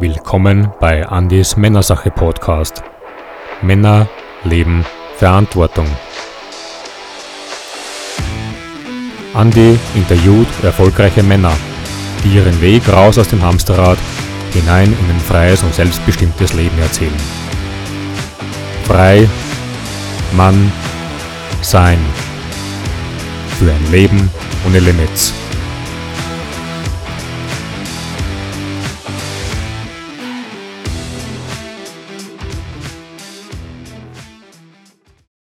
Willkommen bei Andys Männersache Podcast. Männer, Leben, Verantwortung. Andy interviewt erfolgreiche Männer, die ihren Weg raus aus dem Hamsterrad hinein in ein freies und selbstbestimmtes Leben erzählen. Frei, Mann, Sein. Für ein Leben ohne Limits.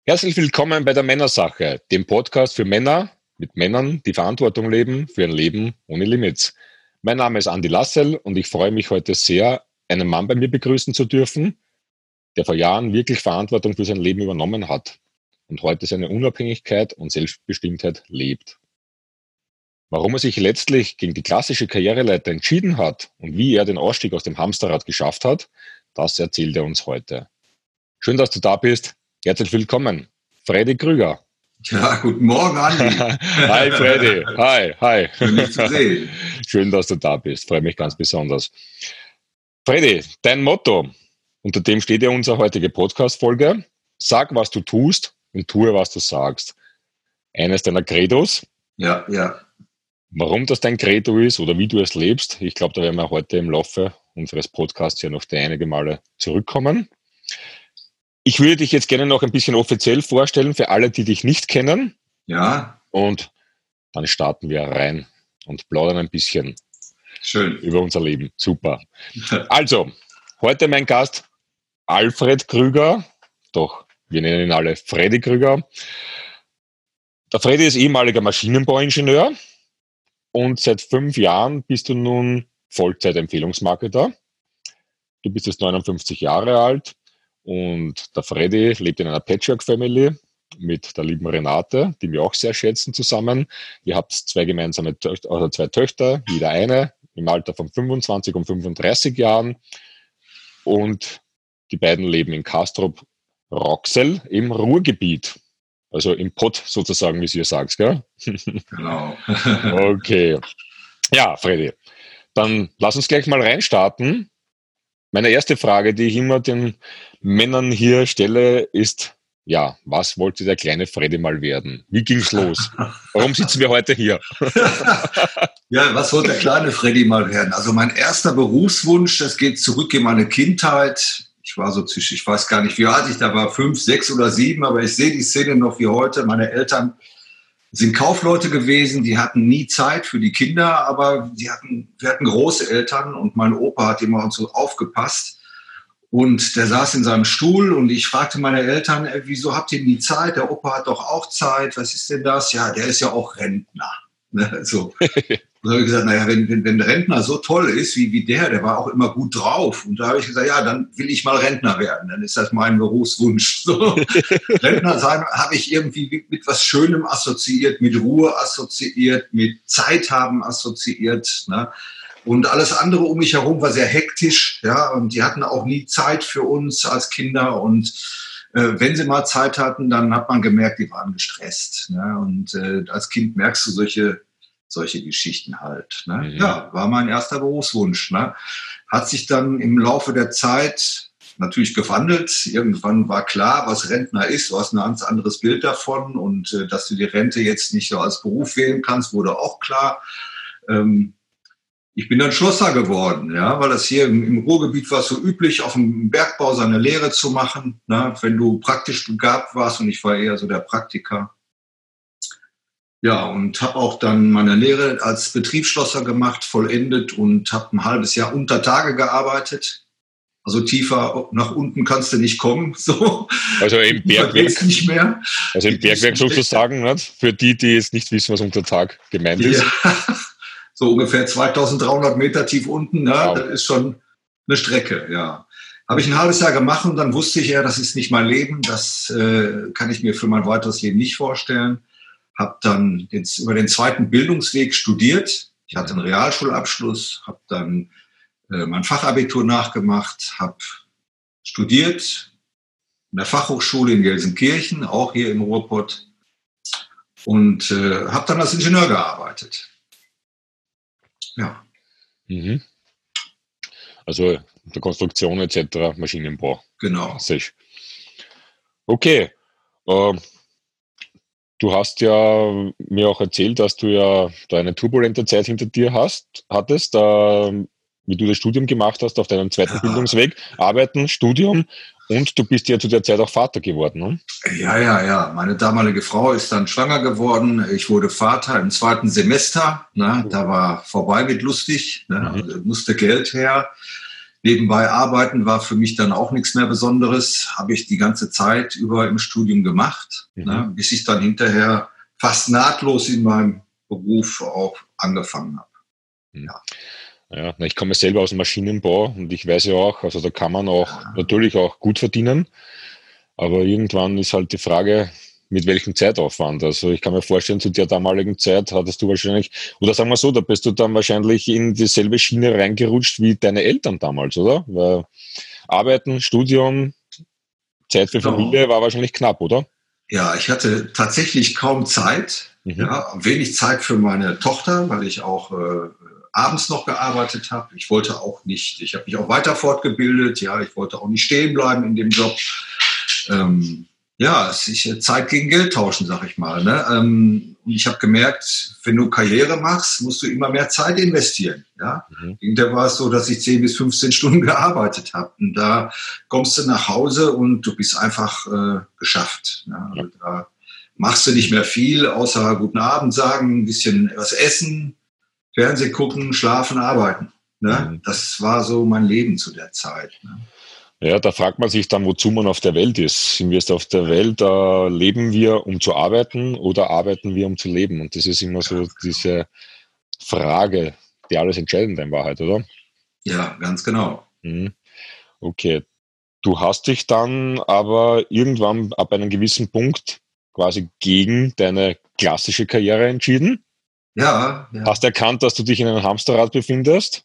Herzlich willkommen bei der Männersache, dem Podcast für Männer mit Männern, die Verantwortung leben für ein Leben ohne Limits. Mein Name ist Andi Lassel und ich freue mich heute sehr, einen Mann bei mir begrüßen zu dürfen, der vor Jahren wirklich Verantwortung für sein Leben übernommen hat und heute seine Unabhängigkeit und Selbstbestimmtheit lebt. Warum er sich letztlich gegen die klassische Karriereleiter entschieden hat und wie er den Ausstieg aus dem Hamsterrad geschafft hat, das erzählt er uns heute. Schön, dass du da bist. Herzlich willkommen, Freddy Krüger. Ja, guten Morgen, Andi. hi, Freddy. Hi, hi. Schön, dich zu sehen. Schön, dass du da bist. Freue mich ganz besonders. Freddy, dein Motto, unter dem steht ja unsere heutige Podcast-Folge. Sag, was du tust und tue, was du sagst. Eines deiner Credos. Ja, ja. Warum das dein Credo ist oder wie du es lebst, ich glaube, da werden wir heute im Laufe unseres Podcasts ja noch die einige Male zurückkommen. Ich würde dich jetzt gerne noch ein bisschen offiziell vorstellen für alle, die dich nicht kennen. Ja. Und dann starten wir rein und plaudern ein bisschen Schön. über unser Leben. Super. Also, heute mein Gast Alfred Krüger, doch wir nennen ihn alle Freddy Krüger. Der Freddy ist ehemaliger Maschinenbauingenieur und seit fünf Jahren bist du nun Vollzeit-Empfehlungsmarketer. Du bist jetzt 59 Jahre alt, und der Freddy lebt in einer Patchwork-Family mit der lieben Renate, die wir auch sehr schätzen zusammen. Ihr habt zwei gemeinsame Töchter, also zwei Töchter, jeder eine, im Alter von 25 und 35 Jahren. Und die beiden leben in Kastrop Roxel im Ruhrgebiet. Also im Pott sozusagen, wie ihr sagt, gell? Genau. okay. Ja, Freddy. Dann lass uns gleich mal reinstarten. Meine erste Frage, die ich immer den Männern hier stelle, ist, ja, was wollte der kleine Freddy mal werden? Wie ging's los? Warum sitzen wir heute hier? ja, was wollte der kleine Freddy mal werden? Also mein erster Berufswunsch, das geht zurück in meine Kindheit. Ich war so zwischen, ich weiß gar nicht, wie alt ich da war, fünf, sechs oder sieben, aber ich sehe die Szene noch wie heute. Meine Eltern sind Kaufleute gewesen, die hatten nie Zeit für die Kinder, aber die hatten, wir hatten große Eltern und mein Opa hat immer so aufgepasst. Und der saß in seinem Stuhl und ich fragte meine Eltern, ey, wieso habt ihr nie Zeit? Der Opa hat doch auch Zeit. Was ist denn das? Ja, der ist ja auch Rentner. Ne, so. Und da habe ich gesagt, naja, wenn, wenn, wenn ein Rentner so toll ist wie, wie der, der war auch immer gut drauf. Und da habe ich gesagt, ja, dann will ich mal Rentner werden. Dann ist das mein Berufswunsch. So. Rentner sein habe ich irgendwie mit was Schönem assoziiert, mit Ruhe assoziiert, mit Zeit haben assoziiert. Ne? Und alles andere um mich herum war sehr hektisch. Ja, und die hatten auch nie Zeit für uns als Kinder. Und äh, wenn sie mal Zeit hatten, dann hat man gemerkt, die waren gestresst. Ne? Und äh, als Kind merkst du solche solche Geschichten halt. Ne? Mhm. Ja, war mein erster Berufswunsch. Ne? Hat sich dann im Laufe der Zeit natürlich gewandelt. Irgendwann war klar, was Rentner ist. Du hast ein ganz anderes Bild davon. Und äh, dass du die Rente jetzt nicht so als Beruf wählen kannst, wurde auch klar. Ähm, ich bin dann Schlosser geworden, ja, weil das hier im, im Ruhrgebiet war so üblich, auf dem Bergbau seine Lehre zu machen. Ne? Wenn du praktisch begabt warst und ich war eher so der Praktiker, ja, und habe auch dann meine Lehre als Betriebsschlosser gemacht, vollendet und habe ein halbes Jahr unter Tage gearbeitet. Also tiefer nach unten kannst du nicht kommen. So. Also im Bergwerk nicht mehr. Also im Bergwerk sozusagen, nicht? für die, die jetzt nicht wissen, was unter Tag gemeint ist. Ja. So ungefähr 2300 Meter tief unten, ne? Wow. das ist schon eine Strecke, ja. Habe ich ein halbes Jahr gemacht und dann wusste ich ja, das ist nicht mein Leben, das äh, kann ich mir für mein weiteres Leben nicht vorstellen habe dann jetzt über den zweiten Bildungsweg studiert. Ich hatte einen Realschulabschluss, habe dann äh, mein Fachabitur nachgemacht, habe studiert in der Fachhochschule in Gelsenkirchen, auch hier im Ruhrpott, und äh, habe dann als Ingenieur gearbeitet. Ja. Mhm. Also der Konstruktion etc., Maschinenbau. Genau. Okay. Äh, du hast ja mir auch erzählt, dass du ja da eine turbulente Zeit hinter dir hast, hattest, äh, wie du das Studium gemacht hast auf deinem zweiten ja. Bildungsweg. Arbeiten, Studium und du bist ja zu der Zeit auch Vater geworden. Ne? Ja, ja, ja. Meine damalige Frau ist dann schwanger geworden. Ich wurde Vater im zweiten Semester. Ne? Da war vorbei mit lustig. Ne? Mhm. Also musste Geld her. Nebenbei arbeiten war für mich dann auch nichts mehr Besonderes. Habe ich die ganze Zeit über im Studium gemacht, mhm. ne? bis ich dann hinterher fast nahtlos in meinem Beruf auch angefangen habe. Mhm. Ja. Ja, ich komme selber aus dem Maschinenbau und ich weiß ja auch, also da kann man auch ja. natürlich auch gut verdienen, aber irgendwann ist halt die Frage, mit welchem Zeitaufwand. Also ich kann mir vorstellen, zu der damaligen Zeit hattest du wahrscheinlich, oder sagen wir so, da bist du dann wahrscheinlich in dieselbe Schiene reingerutscht wie deine Eltern damals, oder? Weil Arbeiten, Studium, Zeit für genau. Familie war wahrscheinlich knapp, oder? Ja, ich hatte tatsächlich kaum Zeit, mhm. ja, wenig Zeit für meine Tochter, weil ich auch äh, abends noch gearbeitet habe. Ich wollte auch nicht, ich habe mich auch weiter fortgebildet, ja, ich wollte auch nicht stehen bleiben in dem Job. Ähm, ja, sich Zeit gegen Geld tauschen, sag ich mal. Ne? Ähm, und ich habe gemerkt, wenn du Karriere machst, musst du immer mehr Zeit investieren. Ja? Mhm. Hinterher war es so, dass ich 10 bis 15 Stunden gearbeitet habe. Und da kommst du nach Hause und du bist einfach äh, geschafft. Ne? Also da machst du nicht mehr viel, außer guten Abend sagen, ein bisschen was essen, Fernseh gucken, schlafen, arbeiten. Ne? Mhm. Das war so mein Leben zu der Zeit. Ne? Ja, da fragt man sich dann, wozu man auf der Welt ist. Sind wir jetzt auf der Welt, da leben wir, um zu arbeiten oder arbeiten wir, um zu leben? Und das ist immer so diese Frage, die alles entscheidend in Wahrheit, oder? Ja, ganz genau. Mhm. Okay. Du hast dich dann aber irgendwann ab einem gewissen Punkt quasi gegen deine klassische Karriere entschieden. Ja, ja. Hast erkannt, dass du dich in einem Hamsterrad befindest?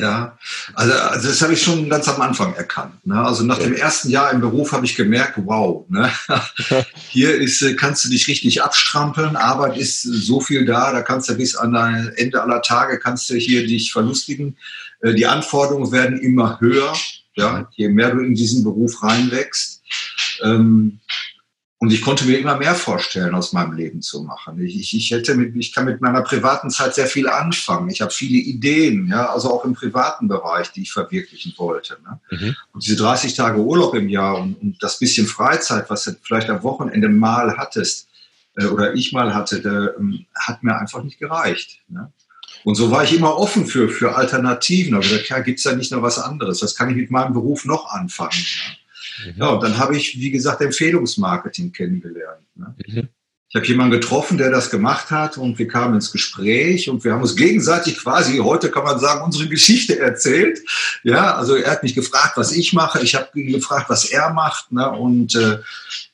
Ja, also, also das habe ich schon ganz am Anfang erkannt. Ne? Also nach ja. dem ersten Jahr im Beruf habe ich gemerkt, wow, ne? hier ist, äh, kannst du dich richtig abstrampeln, Arbeit ist so viel da, da kannst du bis an dein Ende aller Tage kannst du hier dich verlustigen. Äh, die Anforderungen werden immer höher, ja, je mehr du in diesen Beruf reinwächst. Ähm, und ich konnte mir immer mehr vorstellen, aus meinem Leben zu machen. Ich, ich, hätte mit, ich kann mit meiner privaten Zeit sehr viel anfangen. Ich habe viele Ideen, ja, also auch im privaten Bereich, die ich verwirklichen wollte. Ne? Mhm. Und diese 30 Tage Urlaub im Jahr und, und, das bisschen Freizeit, was du vielleicht am Wochenende mal hattest äh, oder ich mal hatte, der, ähm, hat mir einfach nicht gereicht. Ne? Und so war ich immer offen für, für Alternativen. Aber da ja, gibt es da nicht noch was anderes. Was kann ich mit meinem Beruf noch anfangen? Ne? Mhm. Ja, und dann habe ich, wie gesagt, Empfehlungsmarketing kennengelernt. Ne? Mhm. Ich habe jemanden getroffen, der das gemacht hat und wir kamen ins Gespräch und wir haben uns gegenseitig quasi, heute kann man sagen, unsere Geschichte erzählt. Ja, also er hat mich gefragt, was ich mache. Ich habe ihn gefragt, was er macht. Ne? Und äh,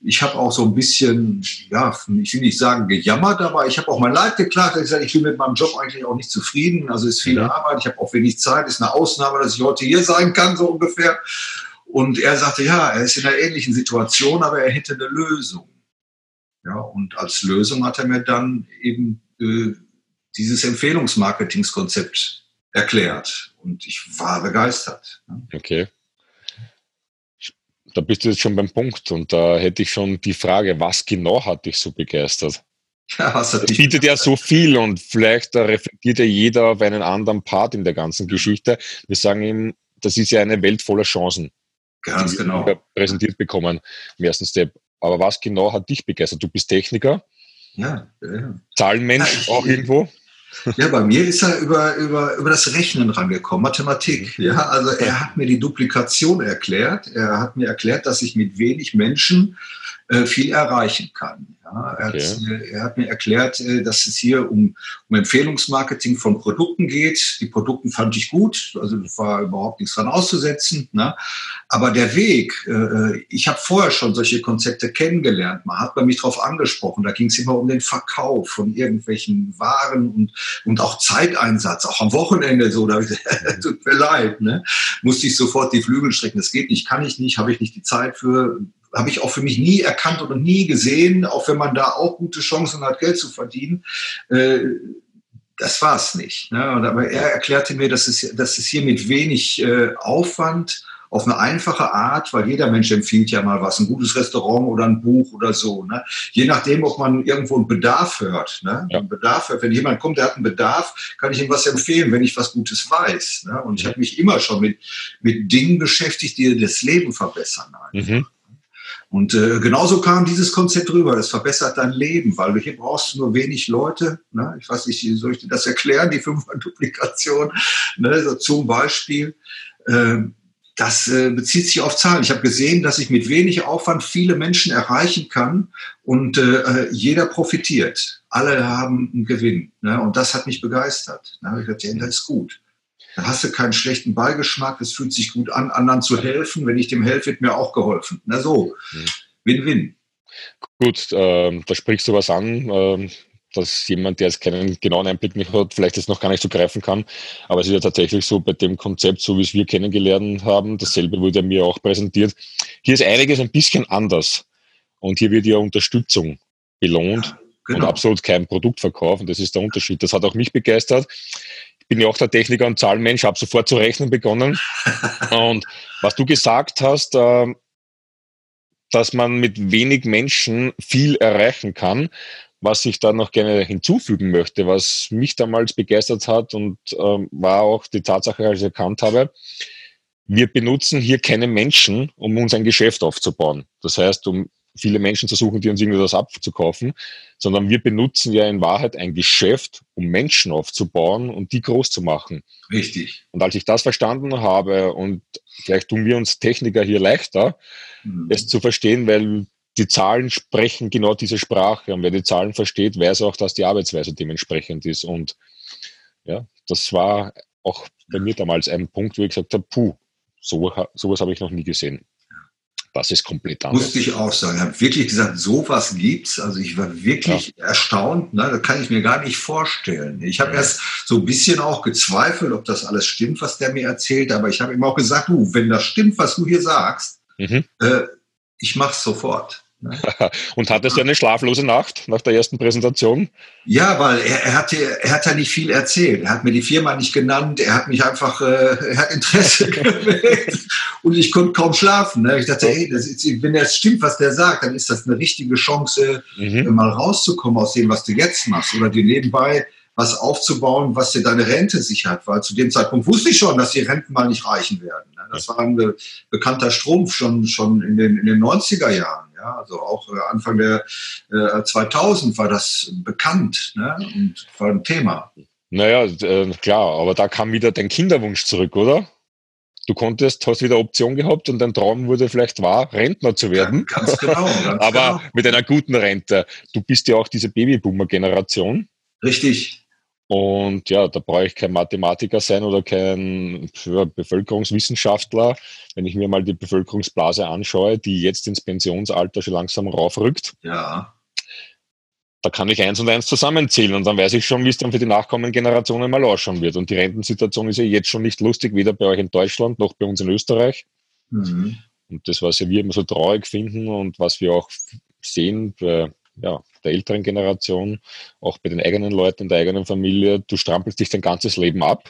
ich habe auch so ein bisschen, ja, ich will nicht sagen gejammert, aber ich habe auch mein Leid geklagt. Ich gesagt, ich bin mit meinem Job eigentlich auch nicht zufrieden. Also ist viel mhm. Arbeit. Ich habe auch wenig Zeit. Ist eine Ausnahme, dass ich heute hier sein kann, so ungefähr. Und er sagte, ja, er ist in einer ähnlichen Situation, aber er hätte eine Lösung. Ja, und als Lösung hat er mir dann eben äh, dieses Empfehlungsmarketingskonzept erklärt. Und ich war begeistert. Ne? Okay. Da bist du jetzt schon beim Punkt. Und da hätte ich schon die Frage, was genau hat dich so begeistert? Ja, was hat dich bietet ja so viel und vielleicht reflektiert ja jeder auf einen anderen Part in der ganzen Geschichte. Wir sagen ihm, das ist ja eine Welt voller Chancen. Ganz genau. präsentiert bekommen im ersten Step. Aber was genau hat dich begeistert? Du bist Techniker. Ja. ja. Zahlenmensch ja, auch irgendwo. Ja, bei mir ist er über, über, über das Rechnen rangekommen, Mathematik. Mhm. Ja, also er hat mir die Duplikation erklärt. Er hat mir erklärt, dass ich mit wenig Menschen viel erreichen kann. Ja, er, okay. hat, er, hat, mir erklärt, äh, dass es hier um, um Empfehlungsmarketing von Produkten geht. Die Produkte fand ich gut, also war überhaupt nichts dran auszusetzen. Ne? Aber der Weg, äh, ich habe vorher schon solche Konzepte kennengelernt. Man hat bei mich darauf angesprochen. Da ging es immer um den Verkauf von irgendwelchen Waren und, und auch Zeiteinsatz, auch am Wochenende so. Da tut mir leid, ne? musste ich sofort die Flügel strecken. Das geht nicht, kann ich nicht, habe ich nicht die Zeit für habe ich auch für mich nie erkannt und nie gesehen, auch wenn man da auch gute Chancen hat, Geld zu verdienen. Äh, das war es nicht. Ne? aber er erklärte mir, dass es, dass es hier mit wenig äh, Aufwand auf eine einfache Art, weil jeder Mensch empfiehlt ja mal was, ein gutes Restaurant oder ein Buch oder so. Ne? Je nachdem, ob man irgendwo einen Bedarf hört. Ne? Ja. Einen Bedarf hört. Wenn jemand kommt, der hat einen Bedarf, kann ich ihm was empfehlen, wenn ich was Gutes weiß. Ne? Und ich habe mich immer schon mit, mit Dingen beschäftigt, die das Leben verbessern. Mhm. Und äh, genauso kam dieses Konzept rüber. Das verbessert dein Leben, weil hier brauchst du nur wenig Leute. Ne? Ich weiß nicht, soll ich dir das erklären, die Fünfer-Duplikation? Ne? So zum Beispiel. Ähm, das äh, bezieht sich auf Zahlen. Ich habe gesehen, dass ich mit wenig Aufwand viele Menschen erreichen kann und äh, jeder profitiert. Alle haben einen Gewinn. Ne? Und das hat mich begeistert. Ne? Ich dachte, ja, das ist gut. Da hast du keinen schlechten Beigeschmack, es fühlt sich gut an, anderen zu helfen. Wenn ich dem helfe, wird mir auch geholfen. Na so, mhm. Win-win. Gut, äh, da sprichst du was an. Äh, dass jemand, der jetzt keinen genauen Einblick nicht hat, vielleicht das noch gar nicht so greifen kann. Aber es ist ja tatsächlich so bei dem Konzept, so wie es wir kennengelernt haben, dasselbe wurde mir auch präsentiert. Hier ist einiges ein bisschen anders. Und hier wird ja Unterstützung belohnt ja, genau. und absolut kein Produktverkauf. Und das ist der Unterschied. Das hat auch mich begeistert. Ich bin ja auch der Techniker und Zahlenmensch, habe sofort zu rechnen begonnen. und was du gesagt hast, äh, dass man mit wenig Menschen viel erreichen kann was ich da noch gerne hinzufügen möchte, was mich damals begeistert hat und ähm, war auch die Tatsache, als ich erkannt habe, wir benutzen hier keine Menschen, um uns ein Geschäft aufzubauen. Das heißt, um viele Menschen zu suchen, die uns irgendwas abzukaufen, sondern wir benutzen ja in Wahrheit ein Geschäft, um Menschen aufzubauen und die groß zu machen. Richtig. Und als ich das verstanden habe und vielleicht tun wir uns Techniker hier leichter, mhm. es zu verstehen, weil die Zahlen sprechen genau diese Sprache. Und wer die Zahlen versteht, weiß auch, dass die Arbeitsweise dementsprechend ist. Und ja, das war auch bei mir damals ein Punkt, wo ich gesagt habe, puh, so, sowas habe ich noch nie gesehen. Das ist komplett anders. Musste ich auch sagen. Ich habe wirklich gesagt, sowas gibt's. Also ich war wirklich ja. erstaunt. Ne? Das kann ich mir gar nicht vorstellen. Ich habe ja. erst so ein bisschen auch gezweifelt, ob das alles stimmt, was der mir erzählt. Aber ich habe ihm auch gesagt, du, wenn das stimmt, was du hier sagst, mhm. äh, ich mache es sofort. Und hattest du eine schlaflose Nacht nach der ersten Präsentation? Ja, weil er, er, hatte, er hat ja nicht viel erzählt. Er hat mir die Firma nicht genannt. Er hat mich einfach, äh, er hat Interesse geweckt und ich konnte kaum schlafen. Ne? Ich dachte, hey, das ist, wenn das stimmt, was der sagt, dann ist das eine richtige Chance, mhm. mal rauszukommen aus dem, was du jetzt machst oder dir nebenbei was aufzubauen, was dir deine Rente sichert. Weil zu dem Zeitpunkt wusste ich schon, dass die Renten mal nicht reichen werden. Ne? Das war ein bekannter Strumpf schon, schon in, den, in den 90er Jahren. Ja, also auch äh, Anfang der äh, 2000 war das bekannt ne? und war ein Thema. Naja, äh, klar, aber da kam wieder dein Kinderwunsch zurück, oder? Du konntest, hast wieder Option gehabt und dein Traum wurde vielleicht wahr, Rentner zu werden. Ja, ganz genau. Ganz aber genau. mit einer guten Rente. Du bist ja auch diese Babyboomer-Generation. Richtig. Und ja, da brauche ich kein Mathematiker sein oder kein ja, Bevölkerungswissenschaftler. Wenn ich mir mal die Bevölkerungsblase anschaue, die jetzt ins Pensionsalter schon langsam raufrückt, ja. da kann ich eins und eins zusammenzählen und dann weiß ich schon, wie es dann für die nachkommenden Generationen mal ausschauen wird. Und die Rentensituation ist ja jetzt schon nicht lustig, weder bei euch in Deutschland noch bei uns in Österreich. Mhm. Und das, was ja wir immer so traurig finden und was wir auch sehen bei ja, der älteren Generation, auch bei den eigenen Leuten in der eigenen Familie, du strampelst dich dein ganzes Leben ab,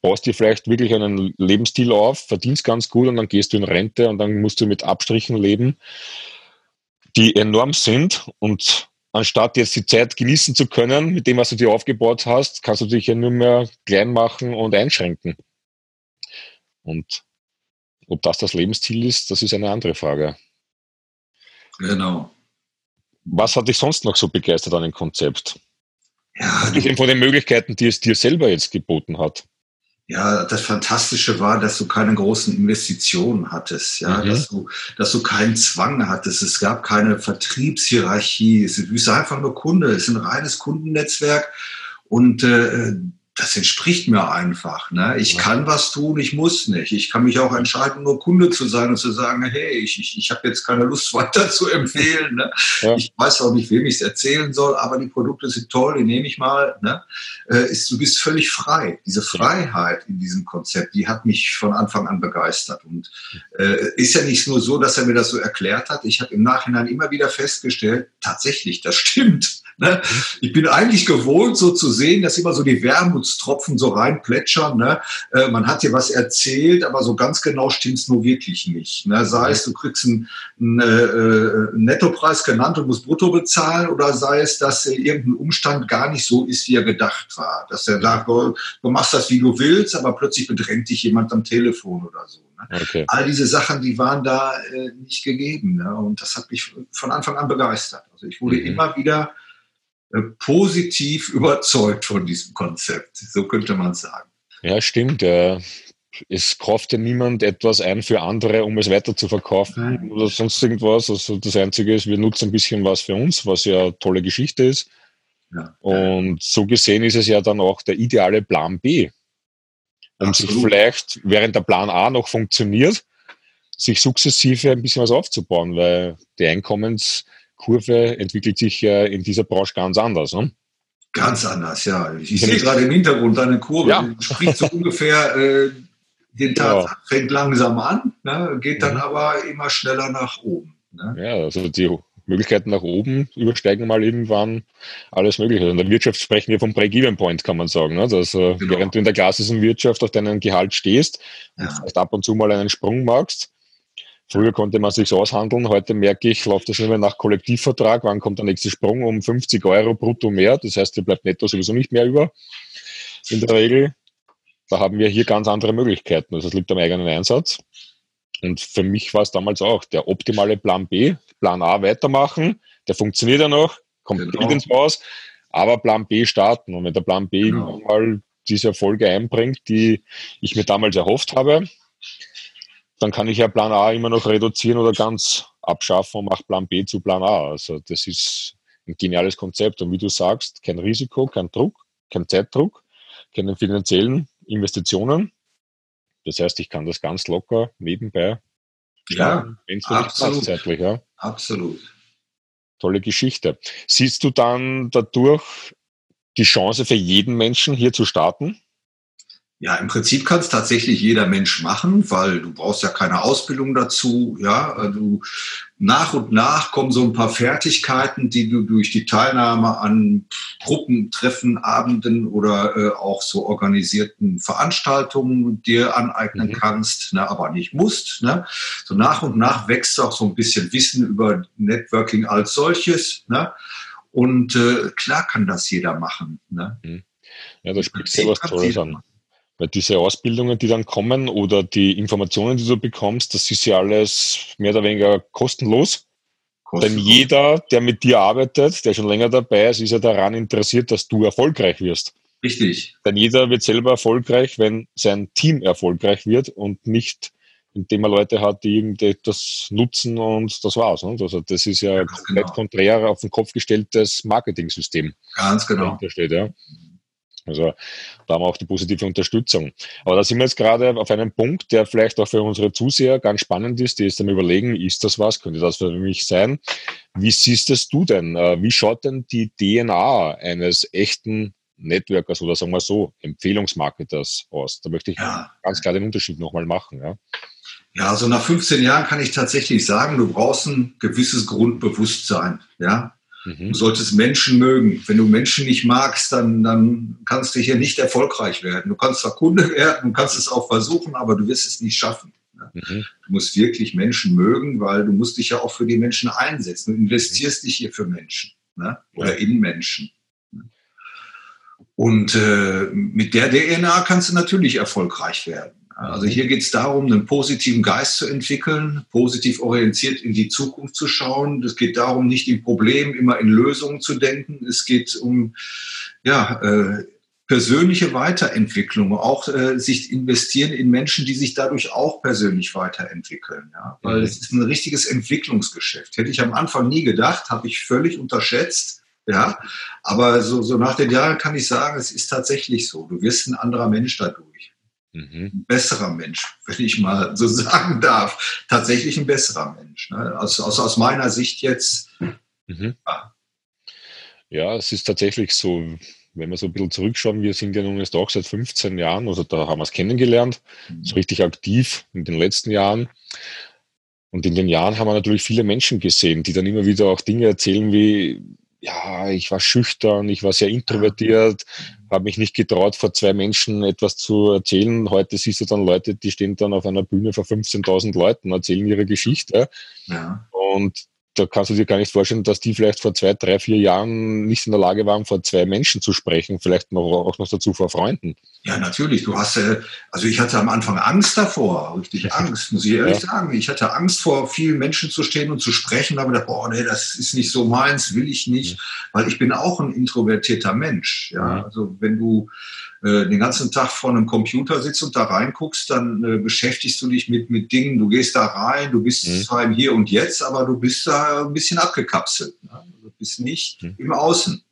baust dir vielleicht wirklich einen Lebensstil auf, verdienst ganz gut und dann gehst du in Rente und dann musst du mit Abstrichen leben, die enorm sind und anstatt jetzt die Zeit genießen zu können mit dem, was du dir aufgebaut hast, kannst du dich ja nur mehr klein machen und einschränken. Und ob das das Lebensziel ist, das ist eine andere Frage. Genau. Was hat dich sonst noch so begeistert an dem Konzept? Ja, du, von den Möglichkeiten, die es dir selber jetzt geboten hat. Ja, das Fantastische war, dass du keine großen Investitionen hattest, ja, mhm. dass du, dass du keinen Zwang hattest. Es gab keine Vertriebshierarchie. Es ist einfach nur Kunde. Es ist ein reines Kundennetzwerk und äh, das entspricht mir einfach. Ne? Ich ja. kann was tun, ich muss nicht. Ich kann mich auch entscheiden, nur Kunde zu sein und zu sagen, hey, ich, ich, ich habe jetzt keine Lust weiter zu empfehlen. Ne? Ja. Ich weiß auch nicht, wem ich es erzählen soll, aber die Produkte sind toll, die nehme ich mal. Ne? Äh, ist, du bist völlig frei. Diese Freiheit in diesem Konzept, die hat mich von Anfang an begeistert. Und äh, ist ja nicht nur so, dass er mir das so erklärt hat. Ich habe im Nachhinein immer wieder festgestellt, tatsächlich, das stimmt. Ne? Ich bin eigentlich gewohnt, so zu sehen, dass immer so die Wermutstropfen so reinplätschern. Ne? Äh, man hat dir was erzählt, aber so ganz genau stimmt es nur wirklich nicht. Ne? Sei es, du kriegst einen, einen äh, Nettopreis genannt und musst brutto bezahlen, oder sei es, dass irgendein Umstand gar nicht so ist, wie er gedacht war. Dass er sagt, du machst das, wie du willst, aber plötzlich bedrängt dich jemand am Telefon oder so. Ne? Okay. All diese Sachen, die waren da äh, nicht gegeben. Ne? Und das hat mich von Anfang an begeistert. Also ich wurde mhm. immer wieder äh, positiv überzeugt von diesem Konzept. So könnte man sagen. Ja, stimmt. Äh, es kauft ja niemand etwas ein für andere, um es weiter zu verkaufen oder sonst irgendwas. Also das Einzige ist, wir nutzen ein bisschen was für uns, was ja eine tolle Geschichte ist. Ja. Und so gesehen ist es ja dann auch der ideale Plan B, um Absolut. sich vielleicht, während der Plan A noch funktioniert, sich sukzessive ein bisschen was aufzubauen, weil die Einkommenskurve entwickelt sich ja in dieser Branche ganz anders. Ne? Ganz anders, ja. Ich sehe gerade im Hintergrund eine Kurve, ja. die spricht so ungefähr äh, den Tag, ja. fängt langsam an, ne, geht dann mhm. aber immer schneller nach oben. Ne? Ja, also die Möglichkeiten nach oben übersteigen mal irgendwann alles Mögliche. In der Wirtschaft sprechen wir vom Break-Even-Point, kann man sagen. Ne? Dass, äh, genau. während du in der klassischen Wirtschaft auf deinen Gehalt stehst ja. und vielleicht ab und zu mal einen Sprung machst. Früher konnte man sich aushandeln, heute merke ich, läuft das immer nach Kollektivvertrag, wann kommt der nächste Sprung um 50 Euro brutto mehr, das heißt, dir bleibt netto sowieso nicht mehr über, in der Regel. Da haben wir hier ganz andere Möglichkeiten, also das liegt am eigenen Einsatz. Und für mich war es damals auch der optimale Plan B, Plan A weitermachen, der funktioniert ja noch, kommt genau. ins Haus, aber Plan B starten. Und wenn der Plan B genau. mal diese Erfolge einbringt, die ich mir damals erhofft habe, dann kann ich ja Plan A immer noch reduzieren oder ganz abschaffen und mache Plan B zu Plan A. Also das ist ein geniales Konzept. Und wie du sagst, kein Risiko, kein Druck, kein Zeitdruck, keine finanziellen Investitionen. Das heißt, ich kann das ganz locker nebenbei ja, wenn es zeitlich. Ja. Absolut. Tolle Geschichte. Siehst du dann dadurch die Chance für jeden Menschen hier zu starten? Ja, im Prinzip kann es tatsächlich jeder Mensch machen, weil du brauchst ja keine Ausbildung dazu. Ja, du nach und nach kommen so ein paar Fertigkeiten, die du durch die Teilnahme an Gruppentreffen, Abenden oder äh, auch so organisierten Veranstaltungen dir aneignen mhm. kannst, ne, aber nicht musst. Ne? So nach und nach wächst auch so ein bisschen Wissen über Networking als solches. Ne? Und äh, klar kann das jeder machen. Ne? Mhm. Ja, da spricht sehr was Tolles an. Weil diese Ausbildungen, die dann kommen oder die Informationen, die du bekommst, das ist ja alles mehr oder weniger kostenlos. kostenlos. Denn jeder, der mit dir arbeitet, der schon länger dabei ist, ist ja daran interessiert, dass du erfolgreich wirst. Richtig. Denn jeder wird selber erfolgreich, wenn sein Team erfolgreich wird und nicht, indem er Leute hat, die irgendetwas nutzen und das war's. Ne? Also das ist ja, ja komplett genau. konträr auf den Kopf gestelltes Marketing-System. Ganz genau. Steht, ja. Also da haben wir auch die positive Unterstützung. Aber da sind wir jetzt gerade auf einem Punkt, der vielleicht auch für unsere Zuseher ganz spannend ist, die jetzt dann überlegen, ist das was, könnte das für mich sein? Wie siehst es du denn? Äh, wie schaut denn die DNA eines echten Networkers oder sagen wir so, Empfehlungsmarketers aus? Da möchte ich ja. ganz klar den Unterschied nochmal machen. Ja? Ja, also nach 15 Jahren kann ich tatsächlich sagen, du brauchst ein gewisses Grundbewusstsein. Ja, Mhm. Du solltest Menschen mögen. Wenn du Menschen nicht magst, dann, dann kannst du hier nicht erfolgreich werden. Du kannst zwar Kunde werden, du kannst es auch versuchen, aber du wirst es nicht schaffen. Mhm. Du musst wirklich Menschen mögen, weil du musst dich ja auch für die Menschen einsetzen. Du investierst dich hier für Menschen ne? oder in Menschen. Und äh, mit der DNA kannst du natürlich erfolgreich werden. Also hier geht es darum, einen positiven Geist zu entwickeln, positiv orientiert in die Zukunft zu schauen. Es geht darum, nicht in Problemen, immer in Lösungen zu denken. Es geht um ja, äh, persönliche Weiterentwicklung, auch äh, sich investieren in Menschen, die sich dadurch auch persönlich weiterentwickeln. Ja? Weil es ist ein richtiges Entwicklungsgeschäft. Hätte ich am Anfang nie gedacht, habe ich völlig unterschätzt. Ja, aber so, so nach den Jahren kann ich sagen, es ist tatsächlich so. Du wirst ein anderer Mensch dadurch. Mhm. Ein besserer Mensch, wenn ich mal so sagen darf. Tatsächlich ein besserer Mensch. Ne? Aus, aus, aus meiner Sicht jetzt. Mhm. Ja. ja, es ist tatsächlich so, wenn wir so ein bisschen zurückschauen, wir sind ja nun jetzt auch seit 15 Jahren, also da haben wir es kennengelernt, mhm. so richtig aktiv in den letzten Jahren. Und in den Jahren haben wir natürlich viele Menschen gesehen, die dann immer wieder auch Dinge erzählen wie, ja, ich war schüchtern, ich war sehr introvertiert, habe mich nicht getraut, vor zwei Menschen etwas zu erzählen. Heute siehst du dann Leute, die stehen dann auf einer Bühne vor 15.000 Leuten, erzählen ihre Geschichte. Ja. Und da kannst du dir gar nicht vorstellen, dass die vielleicht vor zwei, drei, vier Jahren nicht in der Lage waren, vor zwei Menschen zu sprechen, vielleicht noch, auch noch dazu vor Freunden. Ja, natürlich. Du hast, äh, also ich hatte am Anfang Angst davor, richtig Angst, muss ich ehrlich ja. sagen. Ich hatte Angst vor vielen Menschen zu stehen und zu sprechen, da habe ich gedacht, boah, nee, das ist nicht so meins, will ich nicht, weil ich bin auch ein introvertierter Mensch. Ja, also wenn du den ganzen Tag vor einem Computer sitzt und da reinguckst, dann äh, beschäftigst du dich mit, mit Dingen, du gehst da rein, du bist mhm. zwar im Hier und Jetzt, aber du bist da ein bisschen abgekapselt. Ne? Du bist nicht mhm. im Außen.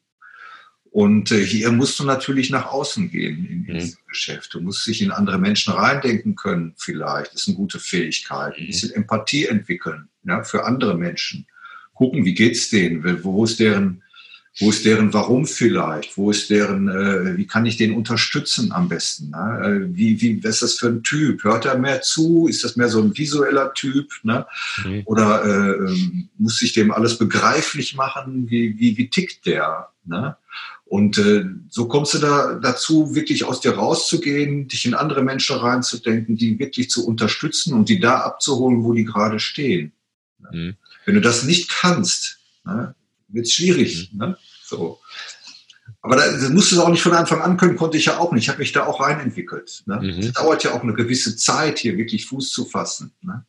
Und äh, hier musst du natürlich nach außen gehen in, in mhm. diesem Geschäft. Du musst dich in andere Menschen reindenken können, vielleicht. Das ist eine gute Fähigkeit. Ein mhm. bisschen Empathie entwickeln ja, für andere Menschen. Gucken, wie geht's denen? Wo ist deren wo ist deren Warum vielleicht? Wo ist deren, äh, wie kann ich den unterstützen am besten? Ne? Äh, wie, wie, was ist das für ein Typ? Hört er mehr zu? Ist das mehr so ein visueller Typ? Ne? Mhm. Oder äh, ähm, muss ich dem alles begreiflich machen? Wie, wie, wie tickt der? Ne? Und äh, so kommst du da dazu, wirklich aus dir rauszugehen, dich in andere Menschen reinzudenken, die wirklich zu unterstützen und die da abzuholen, wo die gerade stehen. Ne? Mhm. Wenn du das nicht kannst, ne, wird es schwierig. Mhm. Ne? So. Aber das musst du auch nicht von Anfang an können, konnte ich ja auch nicht. Ich habe mich da auch reinentwickelt. Ne? Mhm. Es dauert ja auch eine gewisse Zeit, hier wirklich Fuß zu fassen. Ne?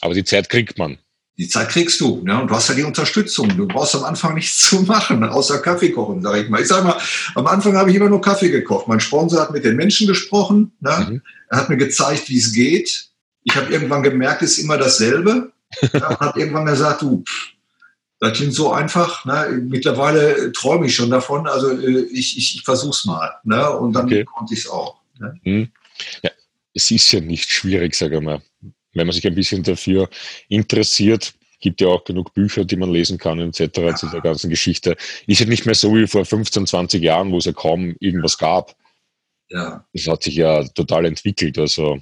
Aber die Zeit kriegt man. Die Zeit kriegst du, ne? Und du hast ja die Unterstützung. Du brauchst am Anfang nichts zu machen, außer Kaffee kochen, sage ich mal. Ich sage mal, am Anfang habe ich immer nur Kaffee gekocht. Mein Sponsor hat mit den Menschen gesprochen. Ne? Mhm. Er hat mir gezeigt, wie es geht. Ich habe irgendwann gemerkt, es ist immer dasselbe. Er hat irgendwann gesagt, du, pff, das klingt so einfach. Ne? Mittlerweile träume ich schon davon. Also äh, ich, ich, ich versuche es mal. Ne? Und dann okay. konnte ich es auch. Ne? Hm. Ja, es ist ja nicht schwierig, sage ich mal. Wenn man sich ein bisschen dafür interessiert, gibt ja auch genug Bücher, die man lesen kann, etc. Ja. zu der ganzen Geschichte. Ist ja nicht mehr so wie vor 15, 20 Jahren, wo es ja kaum irgendwas gab. Ja. Das hat sich ja total entwickelt. Also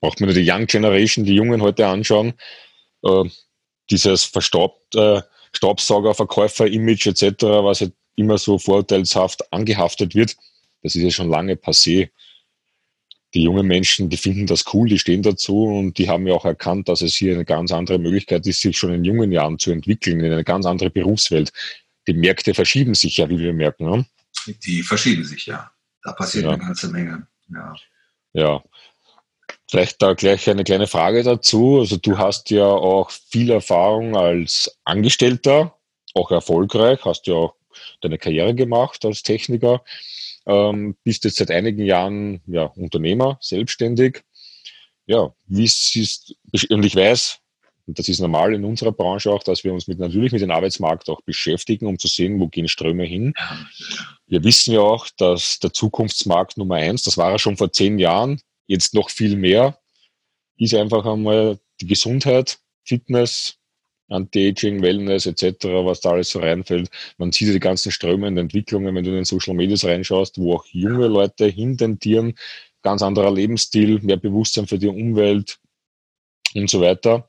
braucht man die Young Generation, die Jungen heute anschauen. Äh, dieses verstaubte äh, Staubsaugerverkäufer-Image etc., was halt immer so vorurteilshaft angehaftet wird, das ist ja schon lange passé. Die jungen Menschen, die finden das cool, die stehen dazu und die haben ja auch erkannt, dass es hier eine ganz andere Möglichkeit ist, sich schon in jungen Jahren zu entwickeln, in eine ganz andere Berufswelt. Die Märkte verschieben sich ja, wie wir merken. Ne? Die verschieben sich ja. Da passiert ja. eine ganze Menge. Ja. ja. Vielleicht da gleich eine kleine Frage dazu. Also du hast ja auch viel Erfahrung als Angestellter, auch erfolgreich, hast ja auch deine Karriere gemacht als Techniker, ähm, bist jetzt seit einigen Jahren ja, Unternehmer, selbstständig. Ja, wie es ist, und ich weiß, und das ist normal in unserer Branche auch, dass wir uns mit, natürlich mit dem Arbeitsmarkt auch beschäftigen, um zu sehen, wo gehen Ströme hin. Wir wissen ja auch, dass der Zukunftsmarkt Nummer eins, das war er schon vor zehn Jahren, jetzt noch viel mehr, ist einfach einmal die Gesundheit, Fitness, Anti-Aging, Wellness etc., was da alles so reinfällt. Man sieht ja die ganzen strömenden Entwicklungen, wenn du in den Social Medias reinschaust, wo auch junge Leute hintendieren, ganz anderer Lebensstil, mehr Bewusstsein für die Umwelt und so weiter.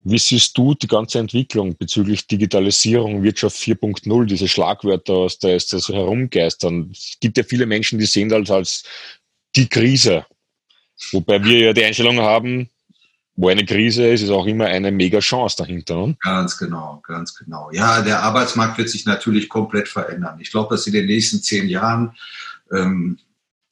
Wie siehst du die ganze Entwicklung bezüglich Digitalisierung, Wirtschaft 4.0, diese Schlagwörter, aus der es so herumgeistern? Es gibt ja viele Menschen, die sehen das als die Krise. Wobei wir ja die Einstellung haben, wo eine Krise ist, ist auch immer eine mega Chance dahinter. Ne? Ganz genau, ganz genau. Ja, der Arbeitsmarkt wird sich natürlich komplett verändern. Ich glaube, dass in den nächsten zehn Jahren ähm,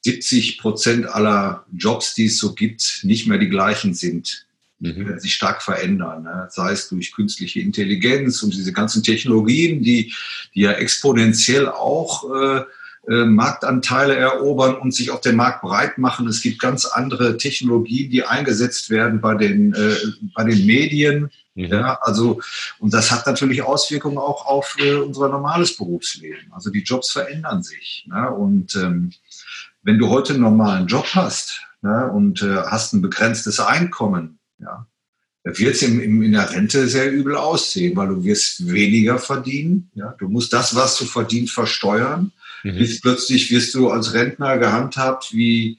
70 Prozent aller Jobs, die es so gibt, nicht mehr die gleichen sind. Die mhm. werden sich stark verändern. Ne? Sei es durch künstliche Intelligenz und diese ganzen Technologien, die, die ja exponentiell auch äh, äh, Marktanteile erobern und sich auf den Markt breit machen. Es gibt ganz andere Technologien, die eingesetzt werden bei den, äh, bei den Medien. Mhm. Ja, also, und das hat natürlich Auswirkungen auch auf äh, unser normales Berufsleben. Also die Jobs verändern sich. Ne? Und ähm, wenn du heute einen normalen Job hast ne, und äh, hast ein begrenztes Einkommen, ja, wird es in der Rente sehr übel aussehen, weil du wirst weniger verdienen. Ja? Du musst das, was du verdienst, versteuern. Mhm. Bis plötzlich wirst du als Rentner gehandhabt wie,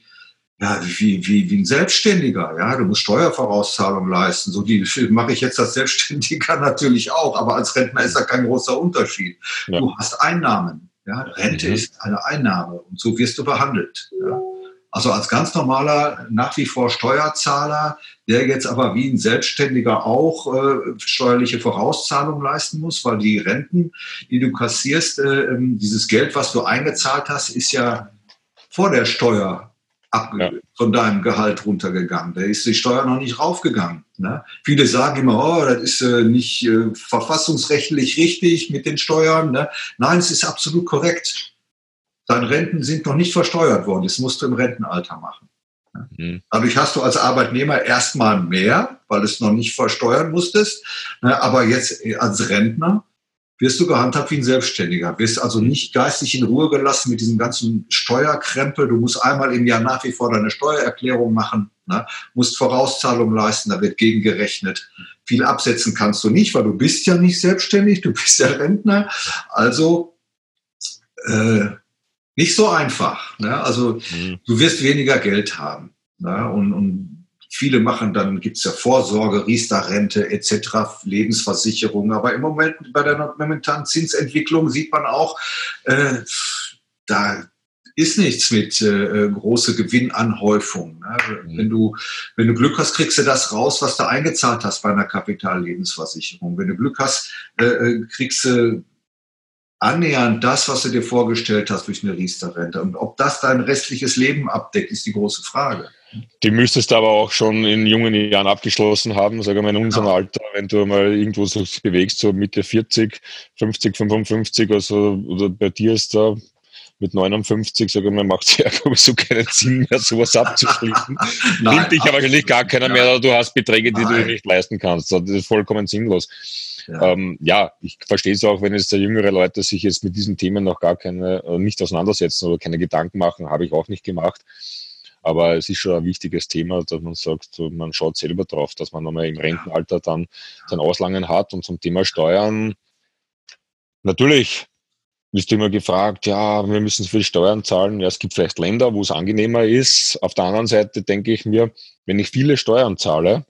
ja, wie, wie, wie ein Selbstständiger. Ja, du musst Steuervorauszahlung leisten. So die mache ich jetzt als Selbstständiger natürlich auch, aber als Rentner ist da kein großer Unterschied. Ja. Du hast Einnahmen. Ja, Rente mhm. ist eine Einnahme und so wirst du behandelt. Ja. Also als ganz normaler, nach wie vor Steuerzahler, der jetzt aber wie ein Selbstständiger auch äh, steuerliche Vorauszahlungen leisten muss, weil die Renten, die du kassierst, äh, ähm, dieses Geld, was du eingezahlt hast, ist ja vor der Steuer ja. von deinem Gehalt runtergegangen. Da ist die Steuer noch nicht raufgegangen. Ne? Viele sagen immer, oh, das ist äh, nicht äh, verfassungsrechtlich richtig mit den Steuern. Ne? Nein, es ist absolut korrekt. Deine Renten sind noch nicht versteuert worden. Das musst du im Rentenalter machen. Mhm. Dadurch hast du als Arbeitnehmer erstmal mehr, weil du es noch nicht versteuern musstest. Ne? Aber jetzt als Rentner wirst du gehandhabt wie ein Selbstständiger, wirst also nicht geistig in Ruhe gelassen mit diesem ganzen Steuerkrempel. Du musst einmal im Jahr nach wie vor deine Steuererklärung machen, ne? musst Vorauszahlungen leisten, da wird gegengerechnet. Viel absetzen kannst du nicht, weil du bist ja nicht selbstständig, du bist ja Rentner. Also äh, nicht so einfach. Ne? Also mhm. du wirst weniger Geld haben. Ne? Und, und Viele machen dann, gibt es ja Vorsorge, Riester-Rente etc., Lebensversicherung. Aber im Moment bei der momentanen Zinsentwicklung sieht man auch, äh, da ist nichts mit äh, große Gewinnanhäufung. Ne? Mhm. Wenn, du, wenn du Glück hast, kriegst du das raus, was du eingezahlt hast bei einer Kapitallebensversicherung. Wenn du Glück hast, äh, äh kriegst du annähernd das, was du dir vorgestellt hast durch eine Riester-Rente. Und ob das dein restliches Leben abdeckt, ist die große Frage. Die müsstest du aber auch schon in jungen Jahren abgeschlossen haben, sagen wir in unserem ja. Alter, wenn du mal irgendwo so bewegst, so Mitte 40, 50, 55, also oder bei dir ist da mit 59, sage ich mal, macht es ja sowieso keinen Sinn mehr, sowas abzuschließen. Nimmt dich aber wahrscheinlich gar keiner mehr, oder du hast Beträge, die Nein. du nicht leisten kannst. Das ist vollkommen sinnlos. Ja. Ähm, ja, ich verstehe es auch, wenn jetzt jüngere Leute sich jetzt mit diesen Themen noch gar keine, äh, nicht auseinandersetzen oder keine Gedanken machen, habe ich auch nicht gemacht. Aber es ist schon ein wichtiges Thema, dass man sagt, man schaut selber drauf, dass man nochmal im Rentenalter dann sein Auslangen hat. Und zum Thema Steuern, natürlich bist du immer gefragt, ja, wir müssen so viel Steuern zahlen. Ja, es gibt vielleicht Länder, wo es angenehmer ist. Auf der anderen Seite denke ich mir, wenn ich viele Steuern zahle,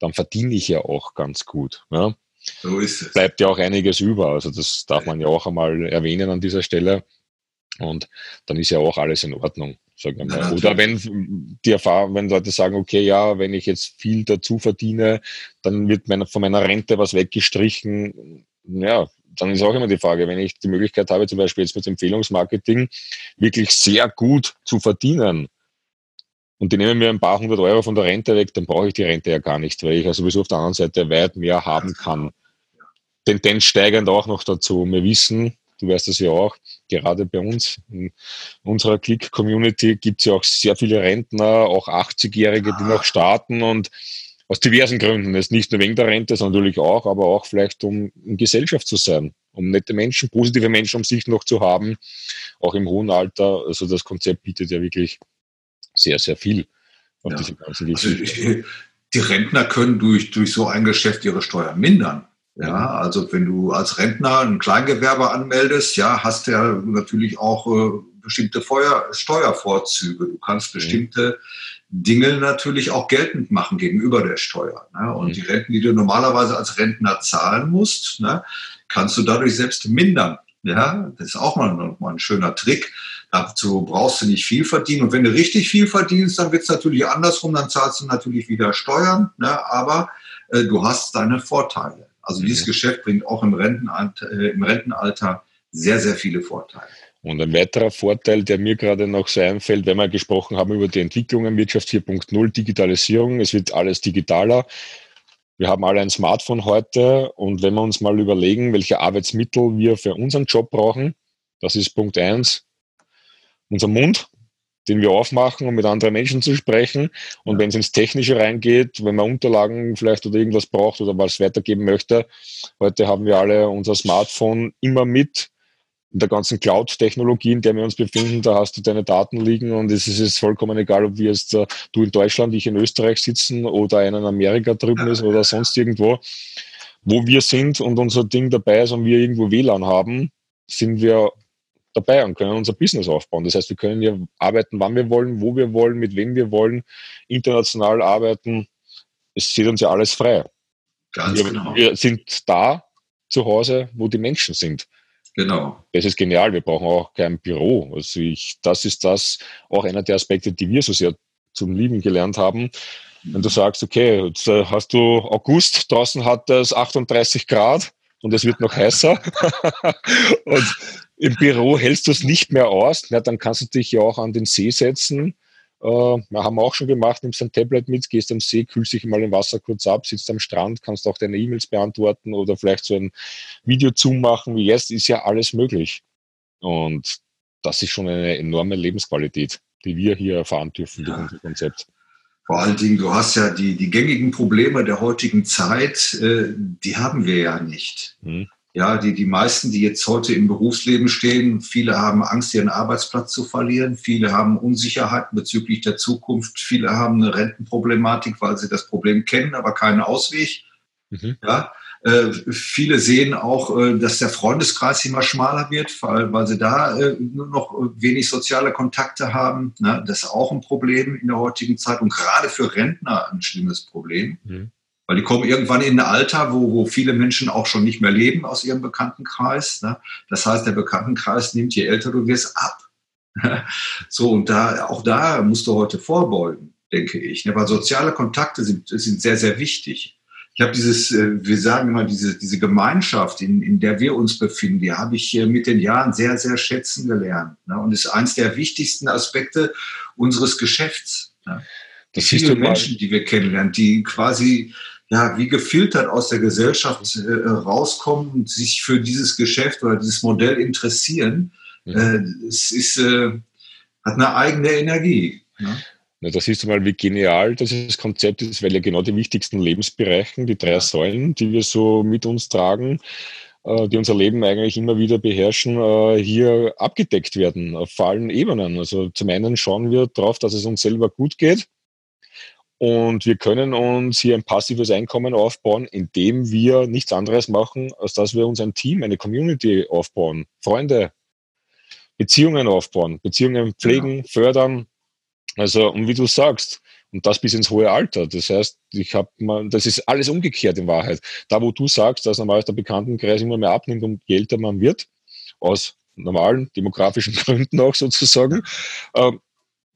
dann verdiene ich ja auch ganz gut. Ja? So ist es. Bleibt ja auch einiges über. Also das darf man ja auch einmal erwähnen an dieser Stelle. Und dann ist ja auch alles in Ordnung sagen wir mal. Oder wenn die Erfahrung, wenn Leute sagen, okay, ja, wenn ich jetzt viel dazu verdiene, dann wird meine, von meiner Rente was weggestrichen. Ja, dann ist auch immer die Frage, wenn ich die Möglichkeit habe, zum Beispiel jetzt mit Empfehlungsmarketing wirklich sehr gut zu verdienen, und die nehmen mir ein paar hundert Euro von der Rente weg, dann brauche ich die Rente ja gar nicht, weil ich ja sowieso auf der anderen Seite weit mehr haben kann. Tendenz steigend auch noch dazu. Wir wissen, du weißt das ja auch, gerade bei uns in unserer Click-Community gibt es ja auch sehr viele Rentner, auch 80-Jährige, die noch starten und aus diversen Gründen. Das ist nicht nur wegen der Rente, sondern natürlich auch, aber auch vielleicht um in Gesellschaft zu sein, um nette Menschen, positive Menschen um sich noch zu haben, auch im hohen Alter. Also das Konzept bietet ja wirklich sehr, sehr viel auf ja. diese ganzen also Die Rentner können durch, durch so ein Geschäft ihre Steuern mindern. Ja, also wenn du als Rentner ein Kleingewerbe anmeldest, ja, hast du ja natürlich auch äh, bestimmte Feuer, Steuervorzüge. Du kannst bestimmte Dinge natürlich auch geltend machen gegenüber der Steuer. Ne? Und mhm. die Renten, die du normalerweise als Rentner zahlen musst, ne, kannst du dadurch selbst mindern. Ja, das ist auch mal, mal ein schöner Trick. Dazu brauchst du nicht viel verdienen. Und wenn du richtig viel verdienst, dann wird es natürlich andersrum. Dann zahlst du natürlich wieder Steuern, ne? aber äh, du hast deine Vorteile. Also dieses mhm. Geschäft bringt auch im Rentenalter, äh, im Rentenalter sehr, sehr viele Vorteile. Und ein weiterer Vorteil, der mir gerade noch so einfällt, wenn wir gesprochen haben über die Entwicklungen Wirtschaft 4.0, Digitalisierung, es wird alles digitaler. Wir haben alle ein Smartphone heute und wenn wir uns mal überlegen, welche Arbeitsmittel wir für unseren Job brauchen, das ist Punkt eins, unser Mund, den wir aufmachen, um mit anderen Menschen zu sprechen. Und wenn es ins Technische reingeht, wenn man Unterlagen vielleicht oder irgendwas braucht oder was weitergeben möchte, heute haben wir alle unser Smartphone immer mit. In der ganzen Cloud-Technologie, in der wir uns befinden, da hast du deine Daten liegen und es ist vollkommen egal, ob wir jetzt uh, du in Deutschland, ich in Österreich sitzen oder einer in Amerika drüben ist oder sonst irgendwo. Wo wir sind und unser Ding dabei ist und wir irgendwo WLAN haben, sind wir dabei und können unser Business aufbauen. Das heißt, wir können hier arbeiten, wann wir wollen, wo wir wollen, mit wem wir wollen, international arbeiten. Es steht uns ja alles frei. Ganz wir, genau. wir sind da zu Hause, wo die Menschen sind. Genau. Das ist genial. Wir brauchen auch kein Büro. Also ich, das ist das auch einer der Aspekte, die wir so sehr zum Lieben gelernt haben. Wenn du sagst, okay, jetzt äh, hast du August, draußen hat es 38 Grad und es wird noch heißer und im Büro hältst du es nicht mehr aus, na, dann kannst du dich ja auch an den See setzen. Äh, wir haben auch schon gemacht, nimmst ein Tablet mit, gehst am See, kühlst dich mal im Wasser kurz ab, sitzt am Strand, kannst auch deine E-Mails beantworten oder vielleicht so ein Video zumachen wie jetzt, ist ja alles möglich. Und das ist schon eine enorme Lebensqualität, die wir hier erfahren dürfen durch unser Konzept. Vor allen Dingen, du hast ja die, die gängigen Probleme der heutigen Zeit, äh, die haben wir ja nicht. Mhm. Ja, die, die meisten, die jetzt heute im Berufsleben stehen, viele haben Angst, ihren Arbeitsplatz zu verlieren. Viele haben Unsicherheiten bezüglich der Zukunft. Viele haben eine Rentenproblematik, weil sie das Problem kennen, aber keinen Ausweg. Mhm. Ja, äh, viele sehen auch, äh, dass der Freundeskreis immer schmaler wird, weil, weil sie da äh, nur noch wenig soziale Kontakte haben. Ne? Das ist auch ein Problem in der heutigen Zeit und gerade für Rentner ein schlimmes Problem. Mhm. Weil die kommen irgendwann in ein Alter, wo, wo viele Menschen auch schon nicht mehr leben aus ihrem Bekanntenkreis. Ne? Das heißt, der Bekanntenkreis nimmt, je älter du wirst, ab. so, und da, auch da musst du heute vorbeugen, denke ich. Ne? Weil soziale Kontakte sind, sind sehr, sehr wichtig ich habe dieses, äh, wir sagen immer, diese, diese Gemeinschaft, in, in der wir uns befinden, die habe ich mit den Jahren sehr, sehr schätzen gelernt. Ne? Und ist eines der wichtigsten Aspekte unseres Geschäfts. Ne? Die vielen Menschen, die wir kennenlernen, die quasi ja, wie gefiltert aus der Gesellschaft äh, rauskommen und sich für dieses Geschäft oder dieses Modell interessieren, ja. äh, es ist, äh, hat eine eigene Energie. Ne? Na, da siehst du mal, wie genial dieses Konzept ist, weil ja genau die wichtigsten Lebensbereichen, die drei Säulen, die wir so mit uns tragen, äh, die unser Leben eigentlich immer wieder beherrschen, äh, hier abgedeckt werden auf allen Ebenen. Also zum einen schauen wir darauf, dass es uns selber gut geht. Und wir können uns hier ein passives Einkommen aufbauen, indem wir nichts anderes machen, als dass wir uns ein Team, eine Community aufbauen, Freunde, Beziehungen aufbauen, Beziehungen pflegen, ja. fördern, also, und wie du sagst, und das bis ins hohe Alter. Das heißt, ich habe mal, das ist alles umgekehrt in Wahrheit. Da, wo du sagst, dass normal der Bekanntenkreis immer mehr abnimmt und je älter man wird, aus normalen demografischen Gründen auch sozusagen, äh,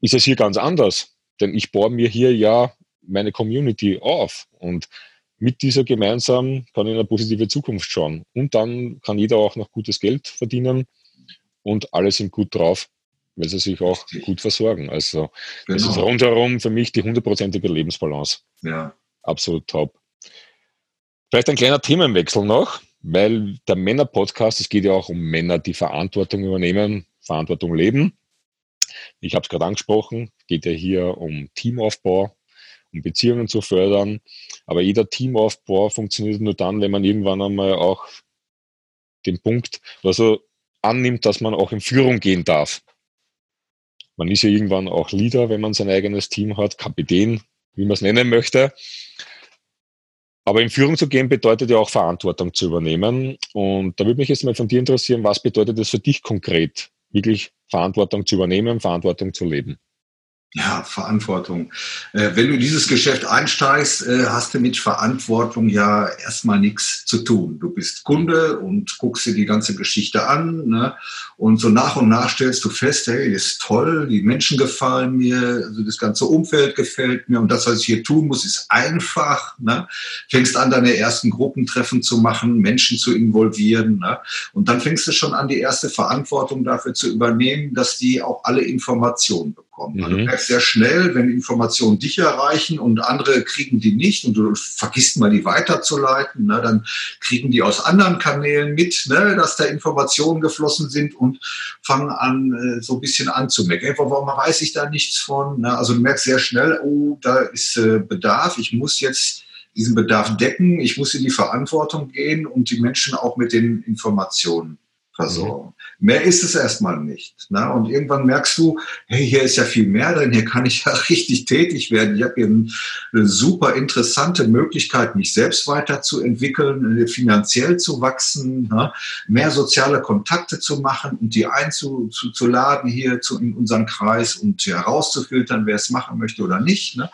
ist es hier ganz anders. Denn ich baue mir hier ja meine Community auf und mit dieser gemeinsam kann ich in eine positive Zukunft schauen. Und dann kann jeder auch noch gutes Geld verdienen und alle sind gut drauf weil sie sich auch gut versorgen. Also genau. das ist rundherum für mich die hundertprozentige Lebensbalance. Ja. Absolut top. Vielleicht ein kleiner Themenwechsel noch, weil der Männer-Podcast, es geht ja auch um Männer, die Verantwortung übernehmen, Verantwortung leben. Ich habe es gerade angesprochen, geht ja hier um Teamaufbau, um Beziehungen zu fördern. Aber jeder Teamaufbau funktioniert nur dann, wenn man irgendwann einmal auch den Punkt, also annimmt, dass man auch in Führung gehen darf. Man ist ja irgendwann auch Leader, wenn man sein eigenes Team hat, Kapitän, wie man es nennen möchte. Aber in Führung zu gehen bedeutet ja auch Verantwortung zu übernehmen. Und da würde mich jetzt mal von dir interessieren, was bedeutet das für dich konkret, wirklich Verantwortung zu übernehmen, Verantwortung zu leben? Ja, Verantwortung. Äh, wenn du dieses Geschäft einsteigst, äh, hast du mit Verantwortung ja erstmal nichts zu tun. Du bist Kunde und guckst dir die ganze Geschichte an. Ne? Und so nach und nach stellst du fest, hey, ist toll, die Menschen gefallen mir, also das ganze Umfeld gefällt mir und das, was ich hier tun muss, ist einfach. Ne? Fängst an, deine ersten Gruppentreffen zu machen, Menschen zu involvieren. Ne? Und dann fängst du schon an, die erste Verantwortung dafür zu übernehmen, dass die auch alle Informationen bekommen bekommen. Mhm. Du merkst sehr schnell, wenn Informationen dich erreichen und andere kriegen die nicht und du vergisst mal die weiterzuleiten, ne, dann kriegen die aus anderen Kanälen mit, ne, dass da Informationen geflossen sind und fangen an, äh, so ein bisschen anzumecken. Warum weiß ich da nichts von? Ne? Also du merkst sehr schnell, oh, da ist äh, Bedarf, ich muss jetzt diesen Bedarf decken, ich muss in die Verantwortung gehen und die Menschen auch mit den Informationen versorgen. Mhm. Mehr ist es erstmal nicht. Ne? Und irgendwann merkst du, hey, hier ist ja viel mehr drin, hier kann ich ja richtig tätig werden. Ich habe hier eine super interessante Möglichkeit, mich selbst weiterzuentwickeln, finanziell zu wachsen, ne? mehr soziale Kontakte zu machen und die einzuladen hier zu, in unseren Kreis und herauszufiltern, wer es machen möchte oder nicht. Ne?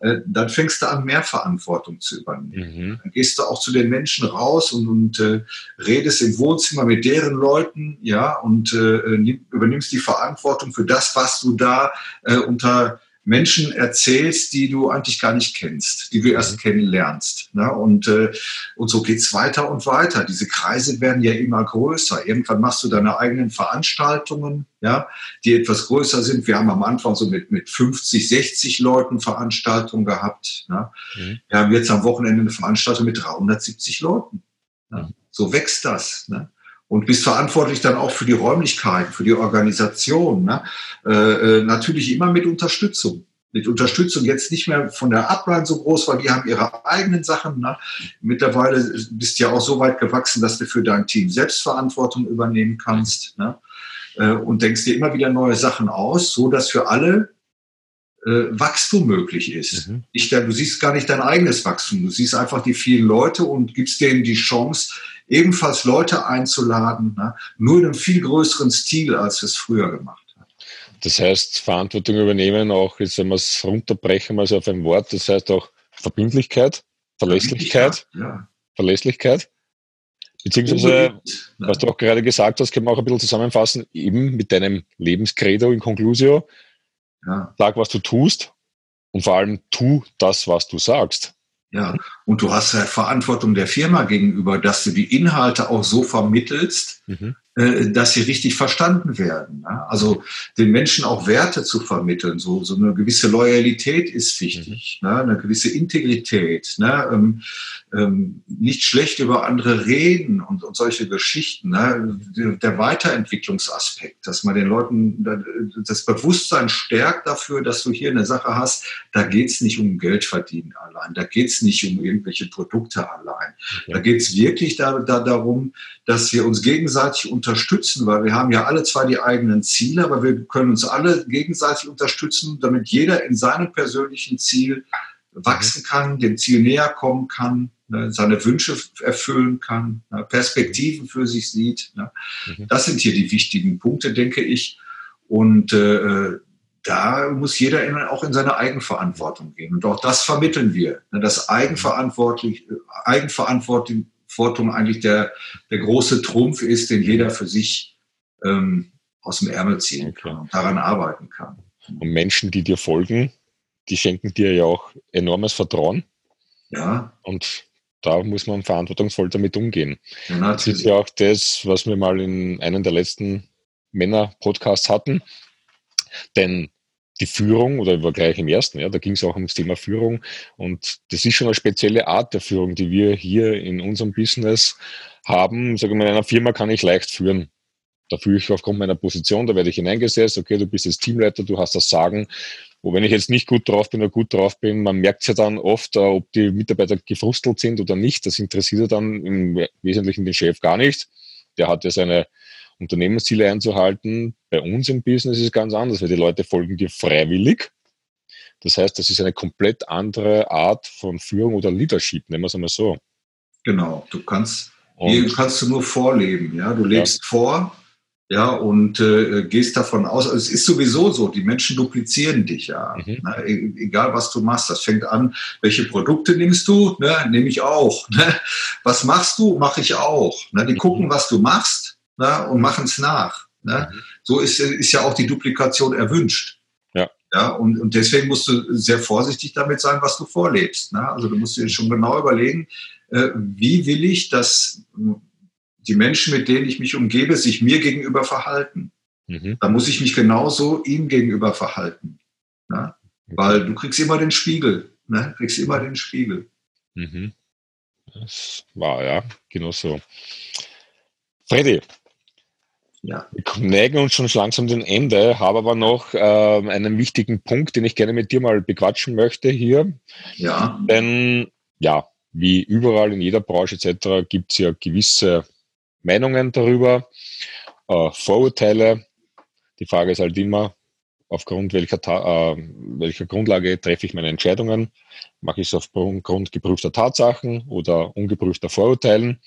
Äh, dann fängst du an, mehr Verantwortung zu übernehmen. Mhm. Dann gehst du auch zu den Menschen raus und, und äh, redest im Wohnzimmer mit deren Leuten, ja, und äh, übernimmst die Verantwortung für das, was du da äh, unter Menschen erzählst, die du eigentlich gar nicht kennst, die du erst mhm. kennenlernst. Ne? Und, äh, und so geht's weiter und weiter. Diese Kreise werden ja immer größer. Irgendwann machst du deine eigenen Veranstaltungen, ja, die etwas größer sind. Wir haben am Anfang so mit, mit 50, 60 Leuten Veranstaltungen gehabt. Ne? Mhm. Wir haben jetzt am Wochenende eine Veranstaltung mit 370 Leuten. Ne? So wächst das. Ne? Und bist verantwortlich dann auch für die Räumlichkeiten, für die Organisation. Ne? Äh, äh, natürlich immer mit Unterstützung. Mit Unterstützung jetzt nicht mehr von der Upline so groß, weil die haben ihre eigenen Sachen. Ne? Mittlerweile bist du ja auch so weit gewachsen, dass du für dein Team Selbstverantwortung übernehmen kannst. Ne? Äh, und denkst dir immer wieder neue Sachen aus, so dass für alle äh, Wachstum möglich ist. Mhm. Ich, du siehst gar nicht dein eigenes Wachstum, du siehst einfach die vielen Leute und gibst denen die Chance, ebenfalls Leute einzuladen, ne? nur in einem viel größeren Stil, als wir es früher gemacht haben. Das heißt, Verantwortung übernehmen, auch jetzt, wenn wir es runterbrechen, mal so auf ein Wort, das heißt auch Verbindlichkeit, Verlässlichkeit, ja. Verlässlichkeit. Beziehungsweise, was du auch gerade gesagt hast, können wir auch ein bisschen zusammenfassen, eben mit deinem Lebenskredo in Conclusio. Ja. Sag, was du tust und vor allem tu das, was du sagst. Ja, und du hast ja Verantwortung der Firma gegenüber, dass du die Inhalte auch so vermittelst, mhm. Äh, dass sie richtig verstanden werden. Also den Menschen auch Werte zu vermitteln, so, so eine gewisse Loyalität ist wichtig, mhm. eine gewisse Integrität, ne? Ähm, ähm, nicht schlecht über andere reden und, und solche Geschichten. Ne? Der Weiterentwicklungsaspekt, dass man den Leuten das Bewusstsein stärkt dafür, dass du hier eine Sache hast, da geht es nicht um Geld verdienen allein, da geht es nicht um irgendwelche Produkte allein. Okay. Da geht es wirklich da, da darum, dass wir uns gegenseitig unterstützen, weil wir haben ja alle zwei die eigenen Ziele, aber wir können uns alle gegenseitig unterstützen, damit jeder in seinem persönlichen Ziel wachsen kann, dem Ziel näher kommen kann, ne, seine Wünsche erfüllen kann, ne, Perspektiven für sich sieht. Ne. Mhm. Das sind hier die wichtigen Punkte, denke ich. Und äh, da muss jeder in, auch in seine Eigenverantwortung gehen. Und auch das vermitteln wir, dass Eigenverantwortlich, Eigenverantwortung eigentlich der, der große Trumpf ist, den jeder für sich ähm, aus dem Ärmel ziehen kann und daran arbeiten kann. Und Menschen, die dir folgen, die schenken dir ja auch enormes Vertrauen. Ja. Und da muss man verantwortungsvoll damit umgehen. Ja, das ist ja auch das, was wir mal in einem der letzten Männer-Podcasts hatten. Denn die Führung, oder war gleich im ersten, ja, da ging es auch ums Thema Führung. Und das ist schon eine spezielle Art der Führung, die wir hier in unserem Business haben. Sagen wir, in einer Firma kann ich leicht führen. Da fühle ich aufgrund meiner Position, da werde ich hineingesetzt, okay, du bist jetzt Teamleiter, du hast das Sagen. Wo wenn ich jetzt nicht gut drauf bin oder gut drauf bin, man merkt ja dann oft, äh, ob die Mitarbeiter gefrustelt sind oder nicht. Das interessiert dann im Wesentlichen den Chef gar nicht. Der hat ja seine Unternehmensziele einzuhalten. Bei uns im Business ist es ganz anders, weil die Leute folgen dir freiwillig. Das heißt, das ist eine komplett andere Art von Führung oder Leadership, nennen wir es einmal so. Genau, du kannst, hier kannst du nur vorleben, ja, du lebst ja. vor ja, und äh, gehst davon aus, also es ist sowieso so, die Menschen duplizieren dich ja, mhm. ne, e-, egal was du machst, das fängt an, welche Produkte nimmst du, ne, nehme ich auch, ne? was machst du, mache ich auch, ne? die mhm. gucken, was du machst ne, und machen es nach. Ne? Mhm. So ist, ist ja auch die Duplikation erwünscht. Ja. Ja, und, und deswegen musst du sehr vorsichtig damit sein, was du vorlebst. Ne? Also du musst dir schon genau überlegen, äh, wie will ich, dass die Menschen, mit denen ich mich umgebe, sich mir gegenüber verhalten. Mhm. Da muss ich mich genauso ihm gegenüber verhalten. Ne? Weil du kriegst immer den Spiegel. Ne? Kriegst immer den Spiegel. Mhm. Das war ja, genau so. Freddy, ja. wir neigen uns schon langsam dem Ende, habe aber noch äh, einen wichtigen Punkt, den ich gerne mit dir mal bequatschen möchte hier. Ja. Denn ja, wie überall in jeder Branche etc. gibt es ja gewisse Meinungen darüber, äh, Vorurteile. Die Frage ist halt immer, aufgrund welcher, äh, welcher Grundlage treffe ich meine Entscheidungen? Mache ich es aufgrund geprüfter Tatsachen oder ungeprüfter Vorurteilen?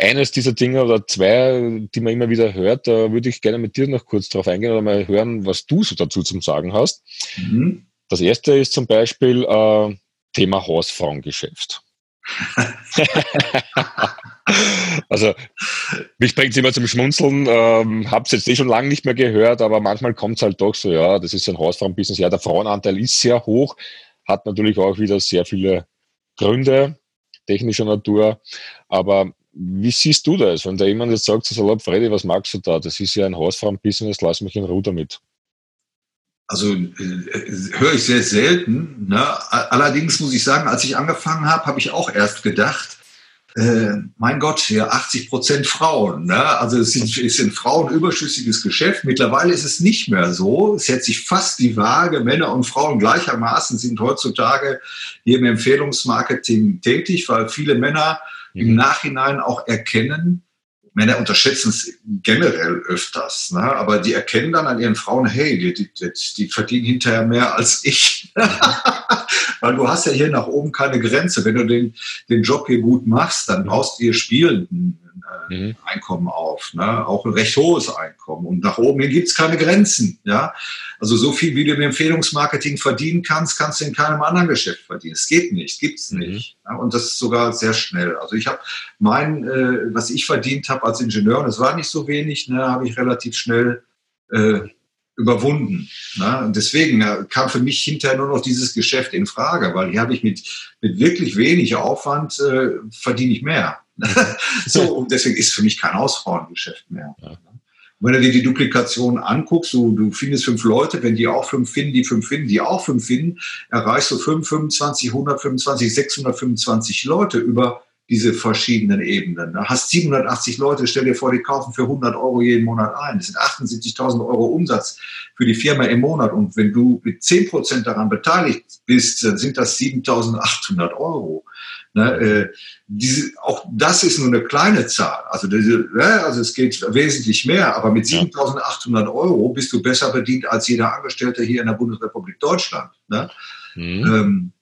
Eines dieser Dinge oder zwei, die man immer wieder hört, da würde ich gerne mit dir noch kurz drauf eingehen oder mal hören, was du so dazu zum Sagen hast. Mhm. Das erste ist zum Beispiel äh, Thema Hausfrauengeschäft. also, mich bringt es immer zum Schmunzeln. Ähm, Habe es jetzt eh schon lange nicht mehr gehört, aber manchmal kommt es halt doch so, ja, das ist ein Hausfrauenbusiness. Ja, der Frauenanteil ist sehr hoch, hat natürlich auch wieder sehr viele Gründe technischer Natur. Aber wie siehst du das, wenn da jemand jetzt sagt, so Freddy, was magst du da? Das ist ja ein Hausfrauenbusiness, lass mich in Ruhe damit. Also äh, höre ich sehr selten. Ne? Allerdings muss ich sagen, als ich angefangen habe, habe ich auch erst gedacht, äh, mein Gott, ja 80 Prozent Frauen. Ne? Also es, sind, es sind Frauen überschüssiges Geschäft. Mittlerweile ist es nicht mehr so. Es hält sich fast die Waage. Männer und Frauen gleichermaßen sind heutzutage hier im Empfehlungsmarketing tätig, weil viele Männer mhm. im Nachhinein auch erkennen, Männer unterschätzen es generell öfters, ne? aber die erkennen dann an ihren Frauen, hey, die, die, die verdienen hinterher mehr als ich. Weil du hast ja hier nach oben keine Grenze. Wenn du den, den Job hier gut machst, dann baust du hier spielend äh, mhm. Einkommen auf. Ne? Auch ein recht hohes Einkommen. Und nach oben hin gibt es keine Grenzen. Ja? Also so viel, wie du im Empfehlungsmarketing verdienen kannst, kannst du in keinem anderen Geschäft verdienen. Es geht nicht, gibt es mhm. nicht. Ja? Und das ist sogar sehr schnell. Also ich habe mein, äh, was ich verdient habe als Ingenieur, und das war nicht so wenig, ne, habe ich relativ schnell äh, überwunden. Ne? Und deswegen kam für mich hinterher nur noch dieses Geschäft in Frage, weil hier habe ich mit, mit wirklich wenig Aufwand äh, verdiene ich mehr. so, und deswegen ist für mich kein Hausfrauengeschäft mehr. Ja. Wenn du dir die Duplikation anguckst, du, du findest fünf Leute, wenn die auch fünf finden, die fünf finden, die auch fünf finden, erreichst du 5, 25, 125, 625 Leute über diese verschiedenen Ebenen. Da hast 780 Leute, stell dir vor, die kaufen für 100 Euro jeden Monat ein. Das sind 78.000 Euro Umsatz für die Firma im Monat. Und wenn du mit 10 Prozent daran beteiligt bist, dann sind das 7.800 Euro. Ne, äh, diese, auch das ist nur eine kleine Zahl. Also, diese, ne, also es geht wesentlich mehr, aber mit 7.800 Euro bist du besser bedient als jeder Angestellte hier in der Bundesrepublik Deutschland. Ne? Mhm. Ähm,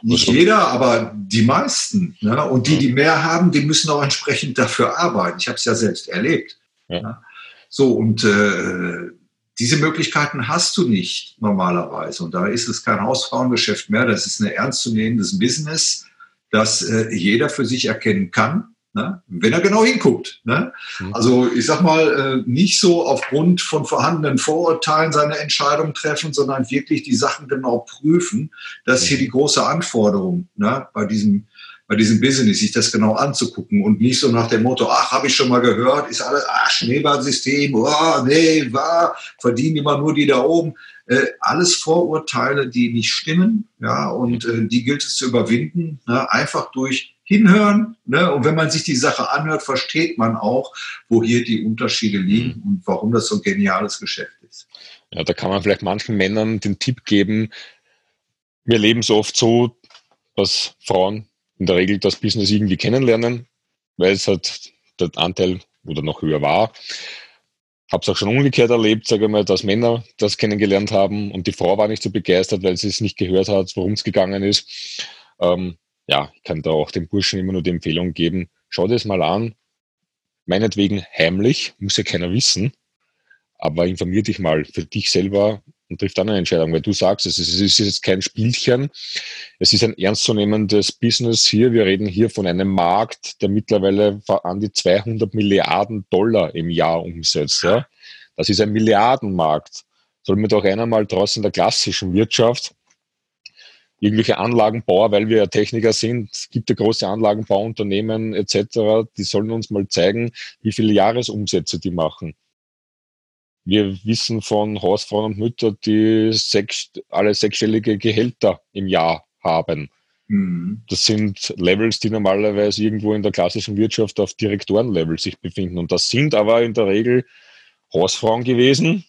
nicht jeder, aber die meisten. Ne? Und die, die mehr haben, die müssen auch entsprechend dafür arbeiten. Ich habe es ja selbst erlebt. Ja. Ne? So, und äh, diese Möglichkeiten hast du nicht normalerweise. Und da ist es kein Hausfrauengeschäft mehr. Das ist ein ernstzunehmendes Business, das äh, jeder für sich erkennen kann. Ne? Wenn er genau hinguckt. Ne? Mhm. Also ich sag mal, äh, nicht so aufgrund von vorhandenen Vorurteilen seine Entscheidung treffen, sondern wirklich die Sachen genau prüfen. Das ist hier die große Anforderung ne? bei diesem bei diesem Business, sich das genau anzugucken und nicht so nach dem Motto, ach, habe ich schon mal gehört, ist alles, ach, Schneeballsystem, oh, nee, war, verdienen immer nur die da oben. Äh, alles Vorurteile, die nicht stimmen, ja, und äh, die gilt es zu überwinden, ne? einfach durch hinhören. Ne? Und wenn man sich die Sache anhört, versteht man auch, wo hier die Unterschiede liegen mhm. und warum das so ein geniales Geschäft ist. Ja, da kann man vielleicht manchen Männern den Tipp geben, wir leben so oft so, dass Frauen in der Regel das Business irgendwie kennenlernen, weil es halt der Anteil oder noch höher war. Habe es auch schon umgekehrt erlebt, sage ich mal, dass Männer das kennengelernt haben und die Frau war nicht so begeistert, weil sie es nicht gehört hat, worum es gegangen ist. Ähm, ja, ich kann da auch den Burschen immer nur die Empfehlung geben, schau dir das mal an. Meinetwegen heimlich, muss ja keiner wissen, aber informier dich mal für dich selber und trifft dann eine Entscheidung, weil du sagst, es ist, jetzt kein Spielchen, es ist ein ernstzunehmendes Business hier. Wir reden hier von einem Markt, der mittlerweile an die 200 Milliarden Dollar im Jahr umsetzt. Ja? Das ist ein Milliardenmarkt. Soll mir doch einer mal draußen in der klassischen Wirtschaft irgendwelche Anlagenbauer, weil wir ja Techniker sind, es gibt ja große Anlagenbauunternehmen etc., die sollen uns mal zeigen, wie viele Jahresumsätze die machen. Wir wissen von Hausfrauen und Müttern, die sechs, alle sechsstellige Gehälter im Jahr haben. Mhm. Das sind Levels, die normalerweise irgendwo in der klassischen Wirtschaft auf Direktorenlevel sich befinden. Und das sind aber in der Regel Hausfrauen gewesen,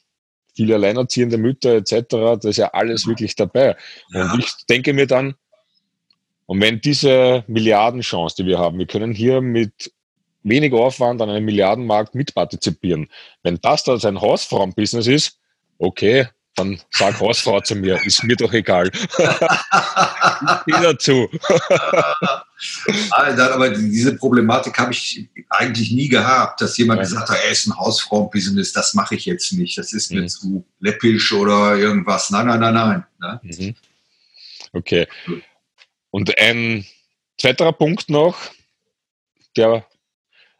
viele alleinerziehende Mütter etc., das ist ja alles ja. wirklich dabei. Ja. Und ich denke mir dann, und wenn diese Milliardenchance, die wir haben, wir können hier mit wenig Aufwand an einem Milliardenmarkt mitpartizipieren. Wenn das da sein Hausfrauenbusiness ist, okay, dann sag Hausfrau zu mir, ist mir doch egal. ich dazu. aber diese Problematik habe ich eigentlich nie gehabt, dass jemand Nein. gesagt hat, er ist ein Hausfrauenbusiness, das mache ich jetzt nicht, das ist mir mhm. zu läppisch oder irgendwas. Nein, nein, nein, nein. Ne? Mhm. Okay. Und ein zweiterer Punkt noch, der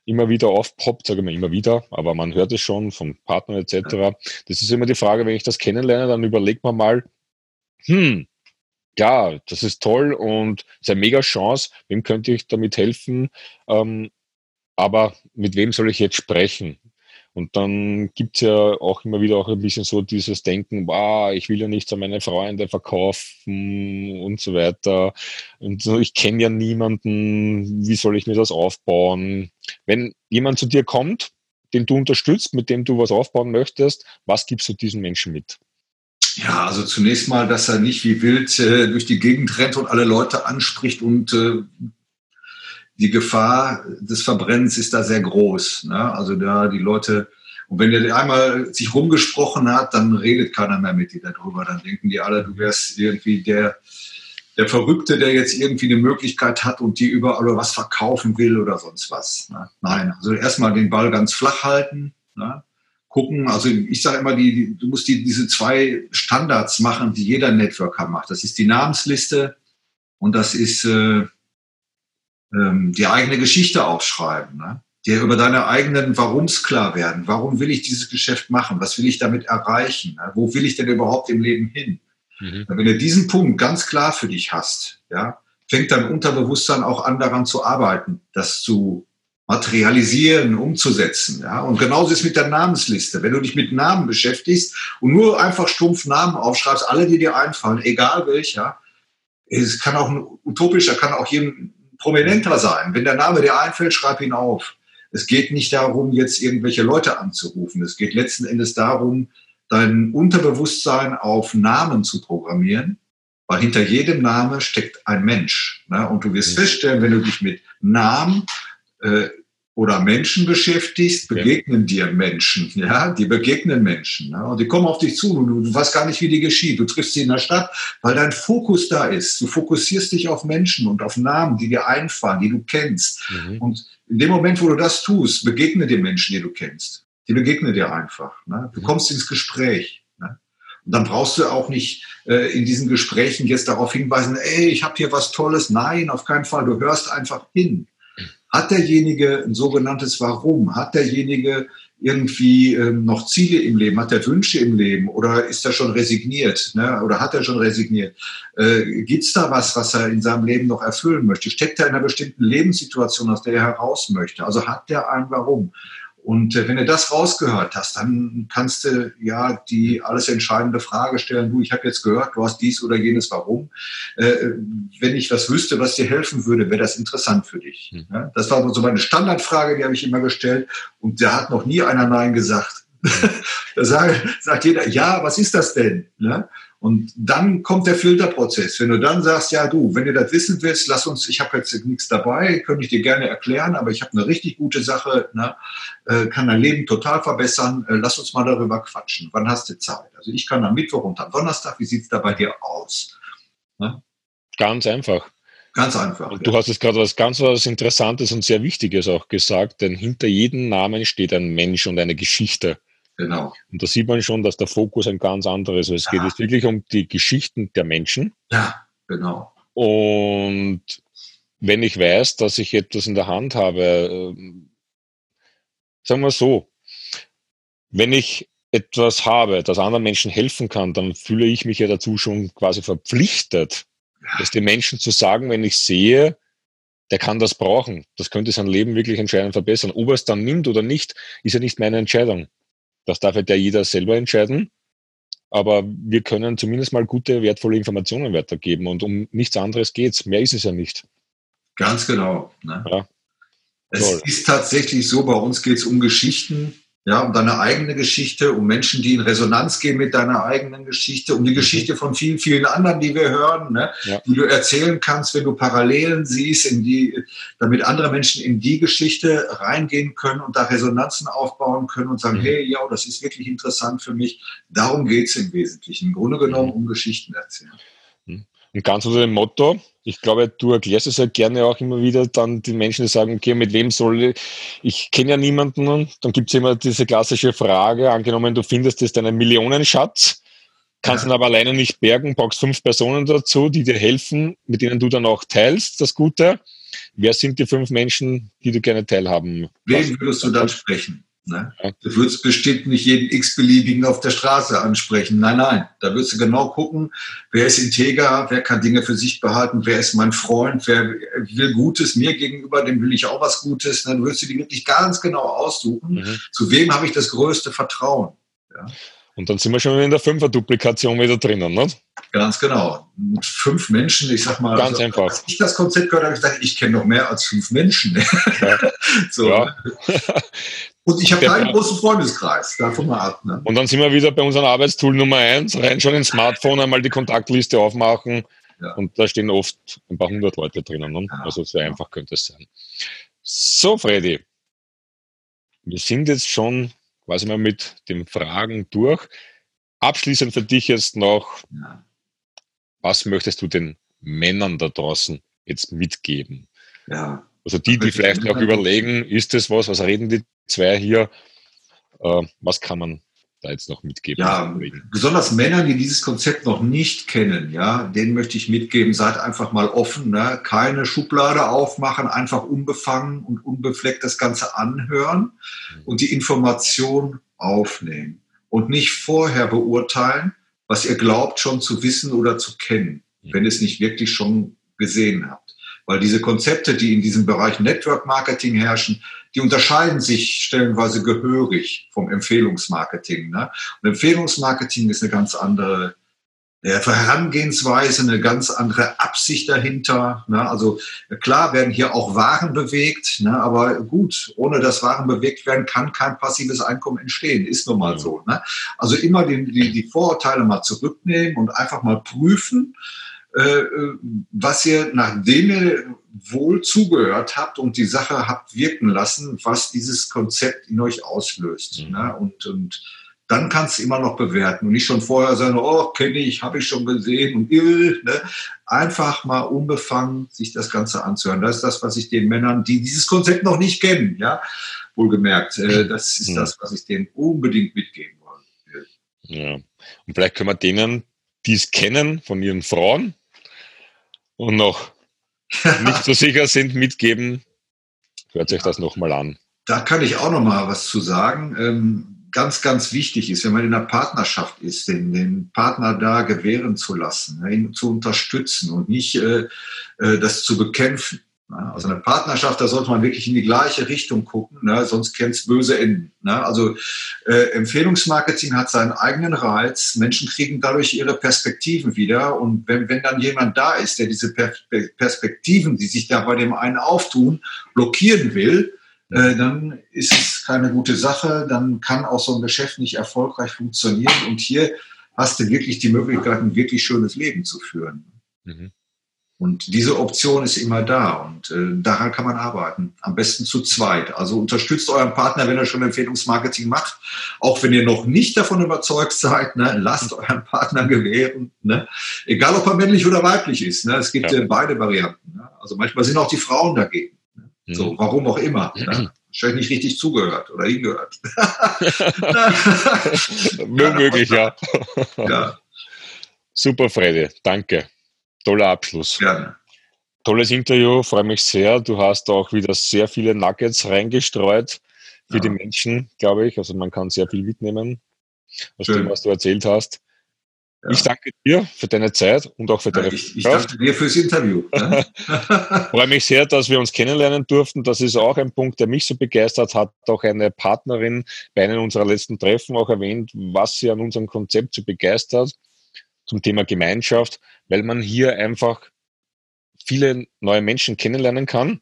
immer wieder aufpoppt, sage ich mal immer wieder, aber man hört es schon vom Partner etc. Das ist immer die Frage, wenn ich das kennenlerne, dann überlegt man mal, hm, ja, das ist toll und ist eine mega Chance, wem könnte ich damit helfen, ähm, aber mit wem soll ich jetzt sprechen? Und dann gibt es ja auch immer wieder auch ein bisschen so dieses Denken, wow, ich will ja nichts an meine Freunde verkaufen und so weiter. Und ich kenne ja niemanden, wie soll ich mir das aufbauen? Wenn jemand zu dir kommt, den du unterstützt, mit dem du was aufbauen möchtest, was gibst du diesen Menschen mit? Ja, also zunächst mal, dass er nicht wie wild äh, durch die Gegend rennt und alle Leute anspricht und äh, die Gefahr des Verbrennens ist da sehr groß. Ne? Also da die Leute, und wenn der einmal sich rumgesprochen hat, dann redet keiner mehr mit dir darüber. Dann denken die alle, du wärst irgendwie der, der Verrückte, der jetzt irgendwie eine Möglichkeit hat und die überall was verkaufen will oder sonst was. Ne? Nein, also erstmal den Ball ganz flach halten. Ne? Gucken, also ich sage immer, die, du musst die, diese zwei Standards machen, die jeder Networker macht. Das ist die Namensliste und das ist äh, ähm, die eigene Geschichte aufschreiben, ne? dir über deine eigenen Warums klar werden. Warum will ich dieses Geschäft machen? Was will ich damit erreichen? Ne? Wo will ich denn überhaupt im Leben hin? Mhm. Wenn du diesen Punkt ganz klar für dich hast, ja, fängt dein Unterbewusstsein auch an, daran zu arbeiten, das zu materialisieren, umzusetzen. Ja? Und genauso ist es mit der Namensliste. Wenn du dich mit Namen beschäftigst und nur einfach stumpf Namen aufschreibst, alle, die dir einfallen, egal welcher, es kann auch ein utopischer, kann auch jedem prominenter sein. Wenn der Name dir einfällt, schreib ihn auf. Es geht nicht darum, jetzt irgendwelche Leute anzurufen. Es geht letzten Endes darum, dein Unterbewusstsein auf Namen zu programmieren, weil hinter jedem Name steckt ein Mensch. Ne? Und du wirst mhm. feststellen, wenn du dich mit Namen äh, oder Menschen beschäftigst, begegnen ja. dir Menschen, ja, die begegnen Menschen, ne? und die kommen auf dich zu, und du weißt gar nicht, wie die geschieht. Du triffst sie in der Stadt, weil dein Fokus da ist. Du fokussierst dich auf Menschen und auf Namen, die dir einfallen, die du kennst. Mhm. Und in dem Moment, wo du das tust, begegnen dir Menschen, die du kennst. Die begegnen dir einfach. Ne? Du mhm. kommst ins Gespräch. Ne? Und dann brauchst du auch nicht äh, in diesen Gesprächen jetzt darauf hinweisen, ey, ich habe hier was Tolles. Nein, auf keinen Fall. Du hörst einfach hin. Hat derjenige ein sogenanntes Warum? Hat derjenige irgendwie ähm, noch Ziele im Leben? Hat er Wünsche im Leben? Oder ist er schon resigniert? Ne? Oder hat er schon resigniert? Äh, Gibt es da was, was er in seinem Leben noch erfüllen möchte? Steckt er in einer bestimmten Lebenssituation, aus der er heraus möchte? Also hat der ein Warum? Und äh, wenn du das rausgehört hast, dann kannst du ja die alles entscheidende Frage stellen, du, ich habe jetzt gehört, du hast dies oder jenes, warum? Äh, wenn ich was wüsste, was dir helfen würde, wäre das interessant für dich. Mhm. Das war so meine Standardfrage, die habe ich immer gestellt und da hat noch nie einer Nein gesagt. da sagt, sagt jeder, ja, was ist das denn? Ne? Und dann kommt der Filterprozess. Wenn du dann sagst, ja du, wenn du das wissen willst, lass uns, ich habe jetzt nichts dabei, könnte ich dir gerne erklären, aber ich habe eine richtig gute Sache, ne, äh, kann dein Leben total verbessern, äh, lass uns mal darüber quatschen. Wann hast du Zeit? Also ich kann am Mittwoch und am Donnerstag, wie sieht's da bei dir aus? Ne? Ganz einfach. Ganz einfach. Und du ja. hast jetzt gerade was ganz was Interessantes und sehr Wichtiges auch gesagt, denn hinter jedem Namen steht ein Mensch und eine Geschichte. Genau. Und da sieht man schon, dass der Fokus ein ganz anderes ist. Es ja. geht jetzt wirklich um die Geschichten der Menschen. Ja, genau. Und wenn ich weiß, dass ich etwas in der Hand habe, äh, sagen wir so, wenn ich etwas habe, das anderen Menschen helfen kann, dann fühle ich mich ja dazu schon quasi verpflichtet, ja. das den Menschen zu sagen, wenn ich sehe, der kann das brauchen. Das könnte sein Leben wirklich entscheidend verbessern. Ob er es dann nimmt oder nicht, ist ja nicht meine Entscheidung. Das darf halt ja jeder selber entscheiden. Aber wir können zumindest mal gute, wertvolle Informationen weitergeben. Und um nichts anderes geht's. Mehr ist es ja nicht. Ganz genau. Ne? Ja. Es Toll. ist tatsächlich so, bei uns geht es um Geschichten. Ja, um deine eigene Geschichte, um Menschen, die in Resonanz gehen mit deiner eigenen Geschichte, um die mhm. Geschichte von vielen, vielen anderen, die wir hören, ne, ja. die du erzählen kannst, wenn du Parallelen siehst, in die, damit andere Menschen in die Geschichte reingehen können und da Resonanzen aufbauen können und sagen, mhm. hey, ja, das ist wirklich interessant für mich. Darum geht es im Wesentlichen. Im Grunde genommen mhm. um Geschichten erzählen. Und ganz unter dem Motto, ich glaube, du erklärst es ja gerne auch immer wieder dann den Menschen, die sagen, okay, mit wem soll ich, ich kenne ja niemanden, dann gibt es immer diese klassische Frage, angenommen, du findest jetzt einen Millionenschatz, kannst ja. ihn aber alleine nicht bergen, brauchst fünf Personen dazu, die dir helfen, mit denen du dann auch teilst, das Gute. Wer sind die fünf Menschen, die du gerne teilhaben? Wen würdest du dann sprechen? Ne? Du würdest bestimmt nicht jeden x-beliebigen auf der Straße ansprechen. Nein, nein. Da würdest du genau gucken, wer ist integer, wer kann Dinge für sich behalten, wer ist mein Freund, wer will Gutes mir gegenüber, dem will ich auch was Gutes. Dann würdest du die wirklich ganz genau aussuchen, mhm. zu wem habe ich das größte Vertrauen. Ja? Und dann sind wir schon in der Fünfer-Duplikation wieder drinnen, ne? Ganz genau. Mit fünf Menschen, ich sag mal, Ganz also, einfach. als ich das Konzept gehört habe, ich gedacht, ich kenne noch mehr als fünf Menschen. Ja. so. Ja. Und ich habe keinen großen Freundeskreis, davon mal ab. Ne? Und dann sind wir wieder bei unserem Arbeitstool Nummer eins, rein schon ins Smartphone, einmal die Kontaktliste aufmachen. Ja. Und da stehen oft ein paar hundert Leute drinnen. Ne? Also sehr einfach könnte es sein. So, Freddy. Wir sind jetzt schon quasi mal mit den Fragen durch. Abschließend für dich jetzt noch, was möchtest du den Männern da draußen jetzt mitgeben? Ja. Also die, die vielleicht noch überlegen, ist das was, was reden die zwei hier, äh, was kann man da jetzt noch mitgeben? Ja, besonders Männern, die dieses Konzept noch nicht kennen, ja, denen möchte ich mitgeben, seid einfach mal offen, ne? keine Schublade aufmachen, einfach unbefangen und unbefleckt das Ganze anhören und die Information aufnehmen und nicht vorher beurteilen, was ihr glaubt schon zu wissen oder zu kennen, wenn ihr es nicht wirklich schon gesehen habt. Weil diese Konzepte, die in diesem Bereich Network Marketing herrschen, die unterscheiden sich stellenweise gehörig vom Empfehlungsmarketing. Ne? Und Empfehlungsmarketing ist eine ganz andere ja, Herangehensweise, eine ganz andere Absicht dahinter. Ne? Also klar werden hier auch Waren bewegt, ne? aber gut, ohne dass Waren bewegt werden, kann kein passives Einkommen entstehen. Ist nun mal so. Ne? Also immer die, die, die Vorurteile mal zurücknehmen und einfach mal prüfen, was ihr, nachdem ihr wohl zugehört habt und die Sache habt wirken lassen, was dieses Konzept in euch auslöst. Mhm. Ne? Und, und dann kannst du immer noch bewerten und nicht schon vorher sagen, oh, kenne ich, habe ich schon gesehen und ill. Ne? Einfach mal unbefangen sich das Ganze anzuhören. Das ist das, was ich den Männern, die dieses Konzept noch nicht kennen, ja, wohlgemerkt, äh, das ist mhm. das, was ich denen unbedingt mitgeben will. Ja, und vielleicht können wir denen, die es kennen von ihren Frauen und noch nicht so sicher sind, mitgeben. Hört sich das nochmal an. Da kann ich auch nochmal was zu sagen. Ähm, ganz, ganz wichtig ist, wenn man in einer Partnerschaft ist, den, den Partner da gewähren zu lassen, ihn zu unterstützen und nicht äh, äh das zu bekämpfen. Also eine Partnerschaft, da sollte man wirklich in die gleiche Richtung gucken, ne? sonst kennt es böse Enden. Ne? Also äh, Empfehlungsmarketing hat seinen eigenen Reiz. Menschen kriegen dadurch ihre Perspektiven wieder. Und wenn, wenn dann jemand da ist, der diese per Perspektiven, die sich da bei dem einen auftun, blockieren will, äh, dann ist es keine gute Sache. Dann kann auch so ein Geschäft nicht erfolgreich funktionieren. Und hier hast du wirklich die Möglichkeit, ein wirklich schönes Leben zu führen. Mhm. Und diese Option ist immer da und äh, daran kann man arbeiten. Am besten zu zweit. Also unterstützt euren Partner, wenn er schon Empfehlungsmarketing macht. Auch wenn ihr noch nicht davon überzeugt seid, ne, lasst euren Partner gewähren. Ne? Egal, ob er männlich oder weiblich ist. Ne? Es gibt ja. äh, beide Varianten. Ne? Also manchmal sind auch die Frauen dagegen. Ne? Mhm. So, warum auch immer. Ne? Wahrscheinlich nicht richtig zugehört oder hingehört. Möglich, ja. ja. Super, Freddy. Danke. Toller Abschluss. Gerne. Tolles Interview, freue mich sehr. Du hast auch wieder sehr viele Nuggets reingestreut für ja. die Menschen, glaube ich. Also man kann sehr viel mitnehmen aus Schön. dem, was du erzählt hast. Ja. Ich danke dir für deine Zeit und auch für deine Ich, ich danke dir fürs Interview. Ne? freue mich sehr, dass wir uns kennenlernen durften. Das ist auch ein Punkt, der mich so begeistert hat. Auch eine Partnerin bei einem unserer letzten Treffen auch erwähnt, was sie an unserem Konzept so begeistert zum Thema Gemeinschaft, weil man hier einfach viele neue Menschen kennenlernen kann.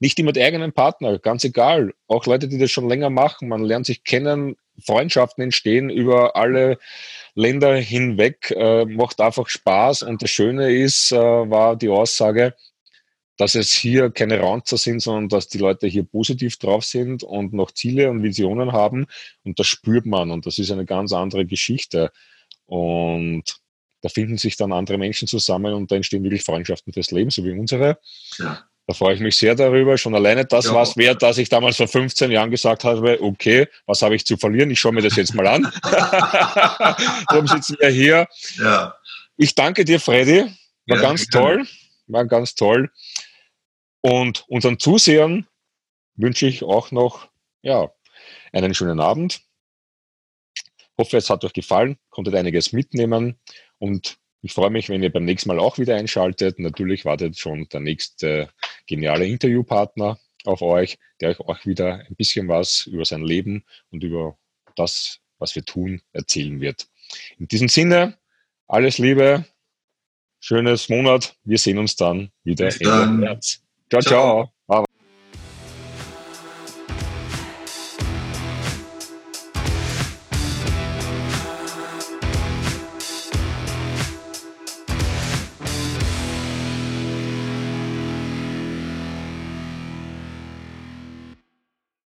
nicht immer die eigenen Partner, ganz egal. Auch Leute, die das schon länger machen. Man lernt sich kennen, Freundschaften entstehen über alle Länder hinweg, äh, macht einfach Spaß. Und das Schöne ist, äh, war die Aussage, dass es hier keine Ranzer sind, sondern dass die Leute hier positiv drauf sind und noch Ziele und Visionen haben. Und das spürt man und das ist eine ganz andere Geschichte. Und da finden sich dann andere Menschen zusammen und da entstehen wirklich Freundschaften fürs Leben, so wie unsere. Ja. Da freue ich mich sehr darüber. Schon alleine das ja. war es wert, dass ich damals vor 15 Jahren gesagt habe, okay, was habe ich zu verlieren? Ich schaue mir das jetzt mal an. Darum sitzen wir hier. Ja. Ich danke dir, Freddy. War ja, ganz toll. War ganz toll. Und unseren Zusehern wünsche ich auch noch ja, einen schönen Abend. Hoffe, es hat euch gefallen, konntet einiges mitnehmen und ich freue mich, wenn ihr beim nächsten Mal auch wieder einschaltet. Natürlich wartet schon der nächste geniale Interviewpartner auf euch, der euch auch wieder ein bisschen was über sein Leben und über das, was wir tun, erzählen wird. In diesem Sinne, alles Liebe, schönes Monat. Wir sehen uns dann wieder Ende März. Ciao, ciao. ciao.